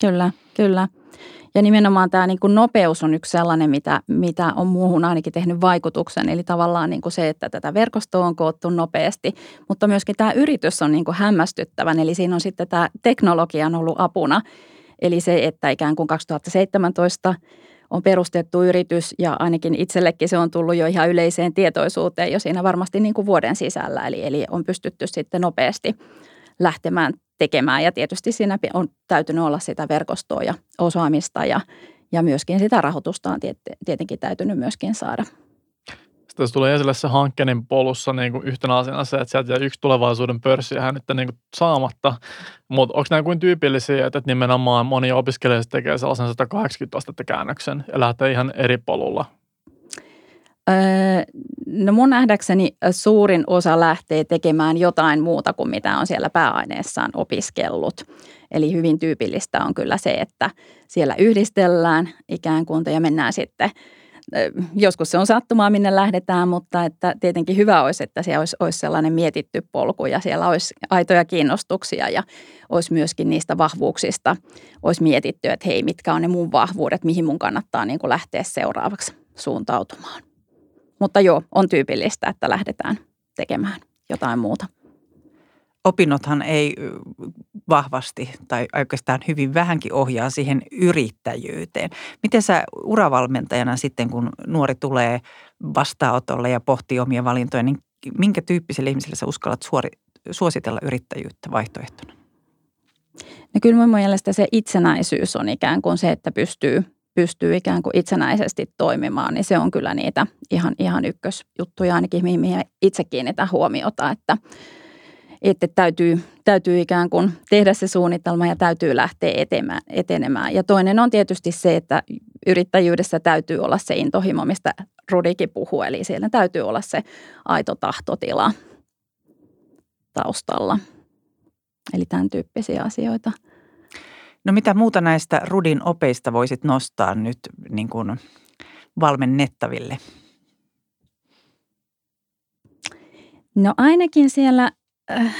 Kyllä, kyllä. Ja nimenomaan tämä niin kuin nopeus on yksi sellainen, mitä, mitä on muuhun ainakin tehnyt vaikutuksen. Eli tavallaan niin kuin se, että tätä verkostoa on koottu nopeasti, mutta myöskin tämä yritys on niin kuin hämmästyttävän. Eli siinä on sitten tämä teknologia on ollut apuna. Eli se, että ikään kuin 2017 on perustettu yritys ja ainakin itsellekin se on tullut jo ihan yleiseen tietoisuuteen jo siinä varmasti niin kuin vuoden sisällä. Eli, eli on pystytty sitten nopeasti lähtemään tekemään ja tietysti siinä on täytynyt olla sitä verkostoa ja osaamista ja, ja myöskin sitä rahoitusta on tietenkin täytynyt myöskin saada. Sitten tulee esille se hankkeiden polussa niin kuin yhtenä asiana se, että sieltä jää yksi tulevaisuuden pörssi ja nyt niin kuin saamatta. Mutta onko nämä kuin tyypillisiä, että nimenomaan moni opiskelija tekee sellaisen 180 astetta käännöksen ja lähtee ihan eri polulla no mun nähdäkseni suurin osa lähtee tekemään jotain muuta kuin mitä on siellä pääaineessaan opiskellut. Eli hyvin tyypillistä on kyllä se, että siellä yhdistellään ikään kuin ja mennään sitten Joskus se on sattumaa, minne lähdetään, mutta että tietenkin hyvä olisi, että siellä olisi, olisi sellainen mietitty polku ja siellä olisi aitoja kiinnostuksia ja olisi myöskin niistä vahvuuksista olisi mietitty, että hei, mitkä on ne mun vahvuudet, mihin mun kannattaa niin kuin lähteä seuraavaksi suuntautumaan. Mutta joo, on tyypillistä, että lähdetään tekemään jotain muuta. Opinnothan ei vahvasti tai oikeastaan hyvin vähänkin ohjaa siihen yrittäjyyteen. Miten sä uravalmentajana sitten, kun nuori tulee vastaanotolle ja pohtii omia valintoja, niin minkä tyyppiselle ihmiselle sä uskallat suori, suositella yrittäjyyttä vaihtoehtona? No kyllä mun mielestä se itsenäisyys on ikään kuin se, että pystyy pystyy ikään kuin itsenäisesti toimimaan, niin se on kyllä niitä ihan, ihan ykkösjuttuja ainakin, mihin itse kiinnitän huomiota, että, että täytyy, täytyy ikään kuin tehdä se suunnitelma ja täytyy lähteä etemään, etenemään. Ja toinen on tietysti se, että yrittäjyydessä täytyy olla se intohimo, mistä Rudikin puhuu, eli siellä täytyy olla se aito tahtotila taustalla. Eli tämän tyyppisiä asioita – No mitä muuta näistä Rudin opeista voisit nostaa nyt niin kuin valmennettaville? No ainakin siellä äh,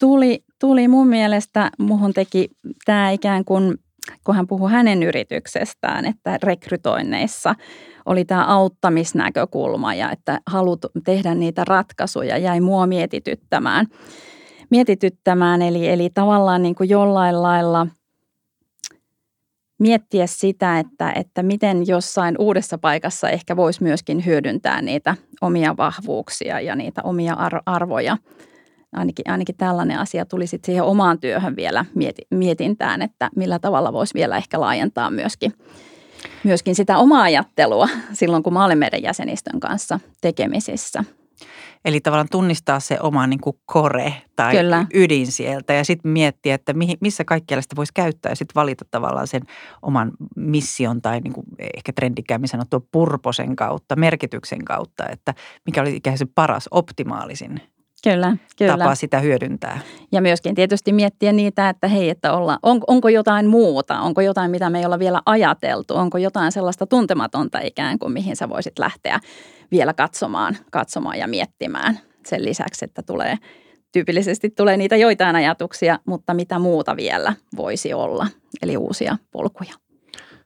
tuli, tuli mun mielestä, muhun teki tämä ikään kuin, kun hän puhui hänen yrityksestään, että rekrytoinneissa oli tämä auttamisnäkökulma ja että halut tehdä niitä ratkaisuja jäi mua mietityttämään. mietityttämään eli, eli tavallaan niin kuin jollain lailla – miettiä sitä, että, että miten jossain uudessa paikassa ehkä voisi myöskin hyödyntää niitä omia vahvuuksia ja niitä omia arvoja. Ainakin, ainakin tällainen asia tuli sitten siihen omaan työhön vielä mietintään, että millä tavalla voisi vielä ehkä laajentaa myöskin, myöskin sitä omaa ajattelua silloin, kun mä olen meidän jäsenistön kanssa tekemisissä – Eli tavallaan tunnistaa se oma niin kuin kore tai Kyllä. ydin sieltä ja sitten miettiä, että missä kaikkialla sitä voisi käyttää ja sitten valita tavallaan sen oman mission tai niin kuin ehkä trendikäämmin sanottua purposen kautta, merkityksen kautta, että mikä oli ikään se paras, optimaalisin Kyllä, kyllä. tapa sitä hyödyntää. Ja myöskin tietysti miettiä niitä, että hei, että olla, on, onko jotain muuta, onko jotain, mitä me ei olla vielä ajateltu, onko jotain sellaista tuntematonta ikään kuin, mihin sä voisit lähteä vielä katsomaan, katsomaan ja miettimään sen lisäksi, että tulee tyypillisesti tulee niitä joitain ajatuksia, mutta mitä muuta vielä voisi olla, eli uusia polkuja.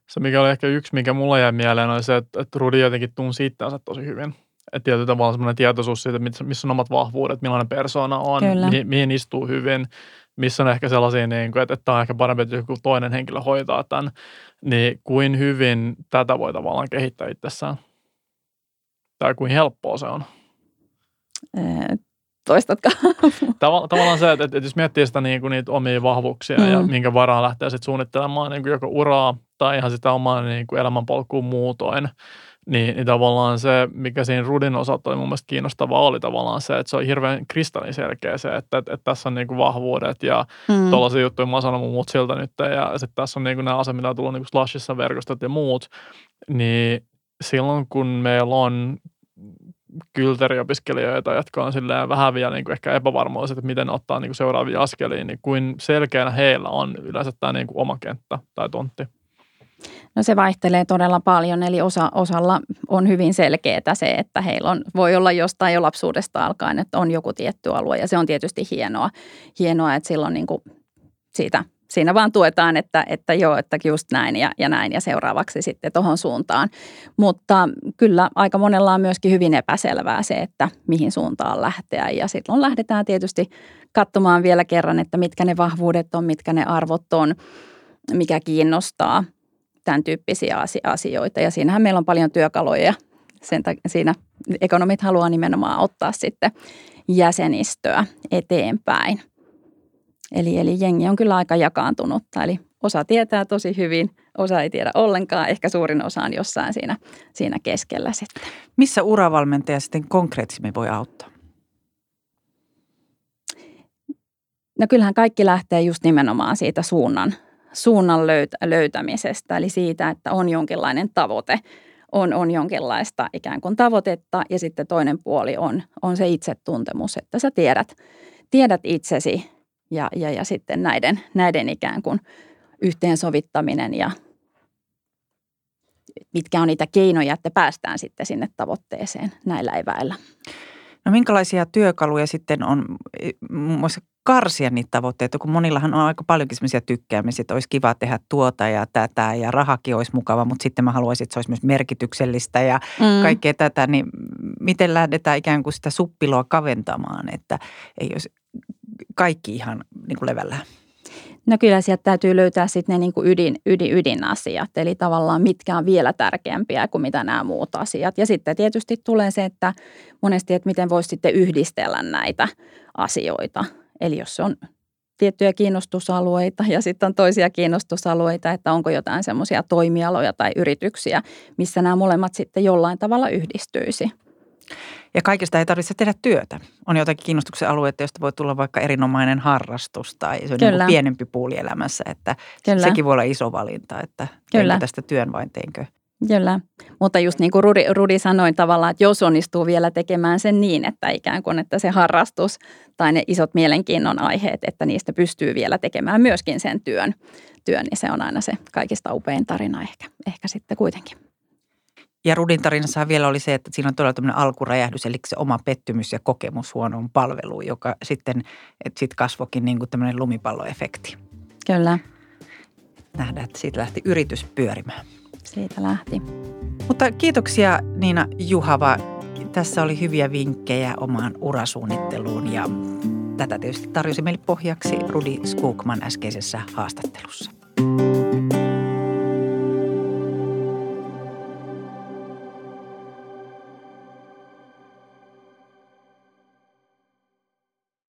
Se, mikä oli ehkä yksi, mikä mulla jäi mieleen, oli se, että, että Rudi jotenkin tunsi itseänsä tosi hyvin. Että tietyllä tavalla semmoinen tietoisuus siitä, missä on omat vahvuudet, millainen persona on, mihin, mihin istuu hyvin, missä on ehkä sellaisia, niin kuin, että, että tämä on ehkä parempi, että joku toinen henkilö hoitaa tämän, niin kuin hyvin tätä voi tavallaan kehittää itsessään tai kuin helppoa se on? Toistatko? Tavall- tavallaan se, että, että jos miettii sitä niin kuin niitä omia vahvuuksia mm. ja minkä varaan lähtee sitten suunnittelemaan niin kuin joko uraa tai ihan sitä omaa niin kuin elämänpolkuun muutoin, niin, niin tavallaan se, mikä siinä Rudin osalta oli mun mielestä kiinnostavaa, oli tavallaan se, että se on hirveän kristalliselkeä se, että, että, että tässä on niin kuin vahvuudet ja mm. tuollaisia juttuja mä oon sanonut muut siltä nyt ja sitten tässä on niin kuin nämä asiat, mitä on tullut niin kuin Slashissa verkostot ja muut, niin silloin kun meillä on kylteriopiskelijoita, jotka on silleen vähän vielä niin kuin ehkä epävarmoiset, että miten ottaa niin kuin seuraavia askelia, niin kuin selkeänä heillä on yleensä tämä niin kuin oma kenttä tai tontti? No se vaihtelee todella paljon, eli osa, osalla on hyvin selkeää se, että heillä on, voi olla jostain jo lapsuudesta alkaen, että on joku tietty alue ja se on tietysti hienoa, hienoa että silloin niin kuin siitä siinä vaan tuetaan, että, että joo, että just näin ja, ja näin ja seuraavaksi sitten tuohon suuntaan. Mutta kyllä aika monella on myöskin hyvin epäselvää se, että mihin suuntaan lähteä ja silloin lähdetään tietysti katsomaan vielä kerran, että mitkä ne vahvuudet on, mitkä ne arvot on, mikä kiinnostaa tämän tyyppisiä asioita ja siinähän meillä on paljon työkaluja sen, siinä ekonomit haluaa nimenomaan ottaa sitten jäsenistöä eteenpäin – Eli, eli jengi on kyllä aika jakaantunutta, eli Osa tietää tosi hyvin, osa ei tiedä ollenkaan, ehkä suurin osa on jossain siinä, siinä keskellä sitten. Missä uravalmentaja sitten konkreettisemmin voi auttaa? No kyllähän kaikki lähtee just nimenomaan siitä suunnan, suunnan löytä, löytämisestä, eli siitä, että on jonkinlainen tavoite, on, on jonkinlaista ikään kuin tavoitetta ja sitten toinen puoli on, on se itsetuntemus, että sä tiedät, tiedät itsesi ja, ja, ja sitten näiden, näiden ikään kuin yhteensovittaminen ja mitkä on niitä keinoja, että päästään sitten sinne tavoitteeseen näillä eväillä. No minkälaisia työkaluja sitten on muun muassa karsia niitä tavoitteita, kun monillahan on aika paljonkin semmoisia tykkäämisiä, että olisi kiva tehdä tuota ja tätä ja rahakin olisi mukava, mutta sitten mä haluaisin, että se olisi myös merkityksellistä ja mm. kaikkea tätä, niin miten lähdetään ikään kuin sitä suppiloa kaventamaan, että ei olisi kaikki ihan niin kuin levällään? No kyllä sieltä täytyy löytää sitten ne niin kuin ydin, ydin, ydinasiat, eli tavallaan mitkä on vielä tärkeämpiä kuin mitä nämä muut asiat. Ja sitten tietysti tulee se, että monesti, että miten voisi sitten yhdistellä näitä asioita. Eli jos on tiettyjä kiinnostusalueita ja sitten on toisia kiinnostusalueita, että onko jotain semmoisia toimialoja tai yrityksiä, missä nämä molemmat sitten jollain tavalla yhdistyisi. Ja kaikista ei tarvitse tehdä työtä. On jotakin kiinnostuksen alueita, josta voi tulla vaikka erinomainen harrastus tai se on niin pienempi puuli elämässä. Että Kyllä. sekin voi olla iso valinta, että Kyllä. tästä työn vain teinkö. Kyllä, mutta just niin kuin Rudi, Rudi sanoi tavallaan, että jos onnistuu vielä tekemään sen niin, että ikään kuin että se harrastus tai ne isot mielenkiinnon aiheet, että niistä pystyy vielä tekemään myöskin sen työn, työn niin se on aina se kaikista upein tarina ehkä, ehkä sitten kuitenkin. Ja Rudin tarinassa vielä oli se, että siinä on todella tämmöinen alkuräjähdys, eli se oma pettymys ja kokemus huonoon palveluun, joka sitten, että sitten kasvokin niin kuin tämmöinen lumipalloefekti. Kyllä. Nähdään, että siitä lähti yritys pyörimään. Siitä lähti. Mutta kiitoksia Niina Juhava. Tässä oli hyviä vinkkejä omaan urasuunnitteluun ja tätä tietysti tarjosi meille pohjaksi Rudi Skookman äskeisessä haastattelussa.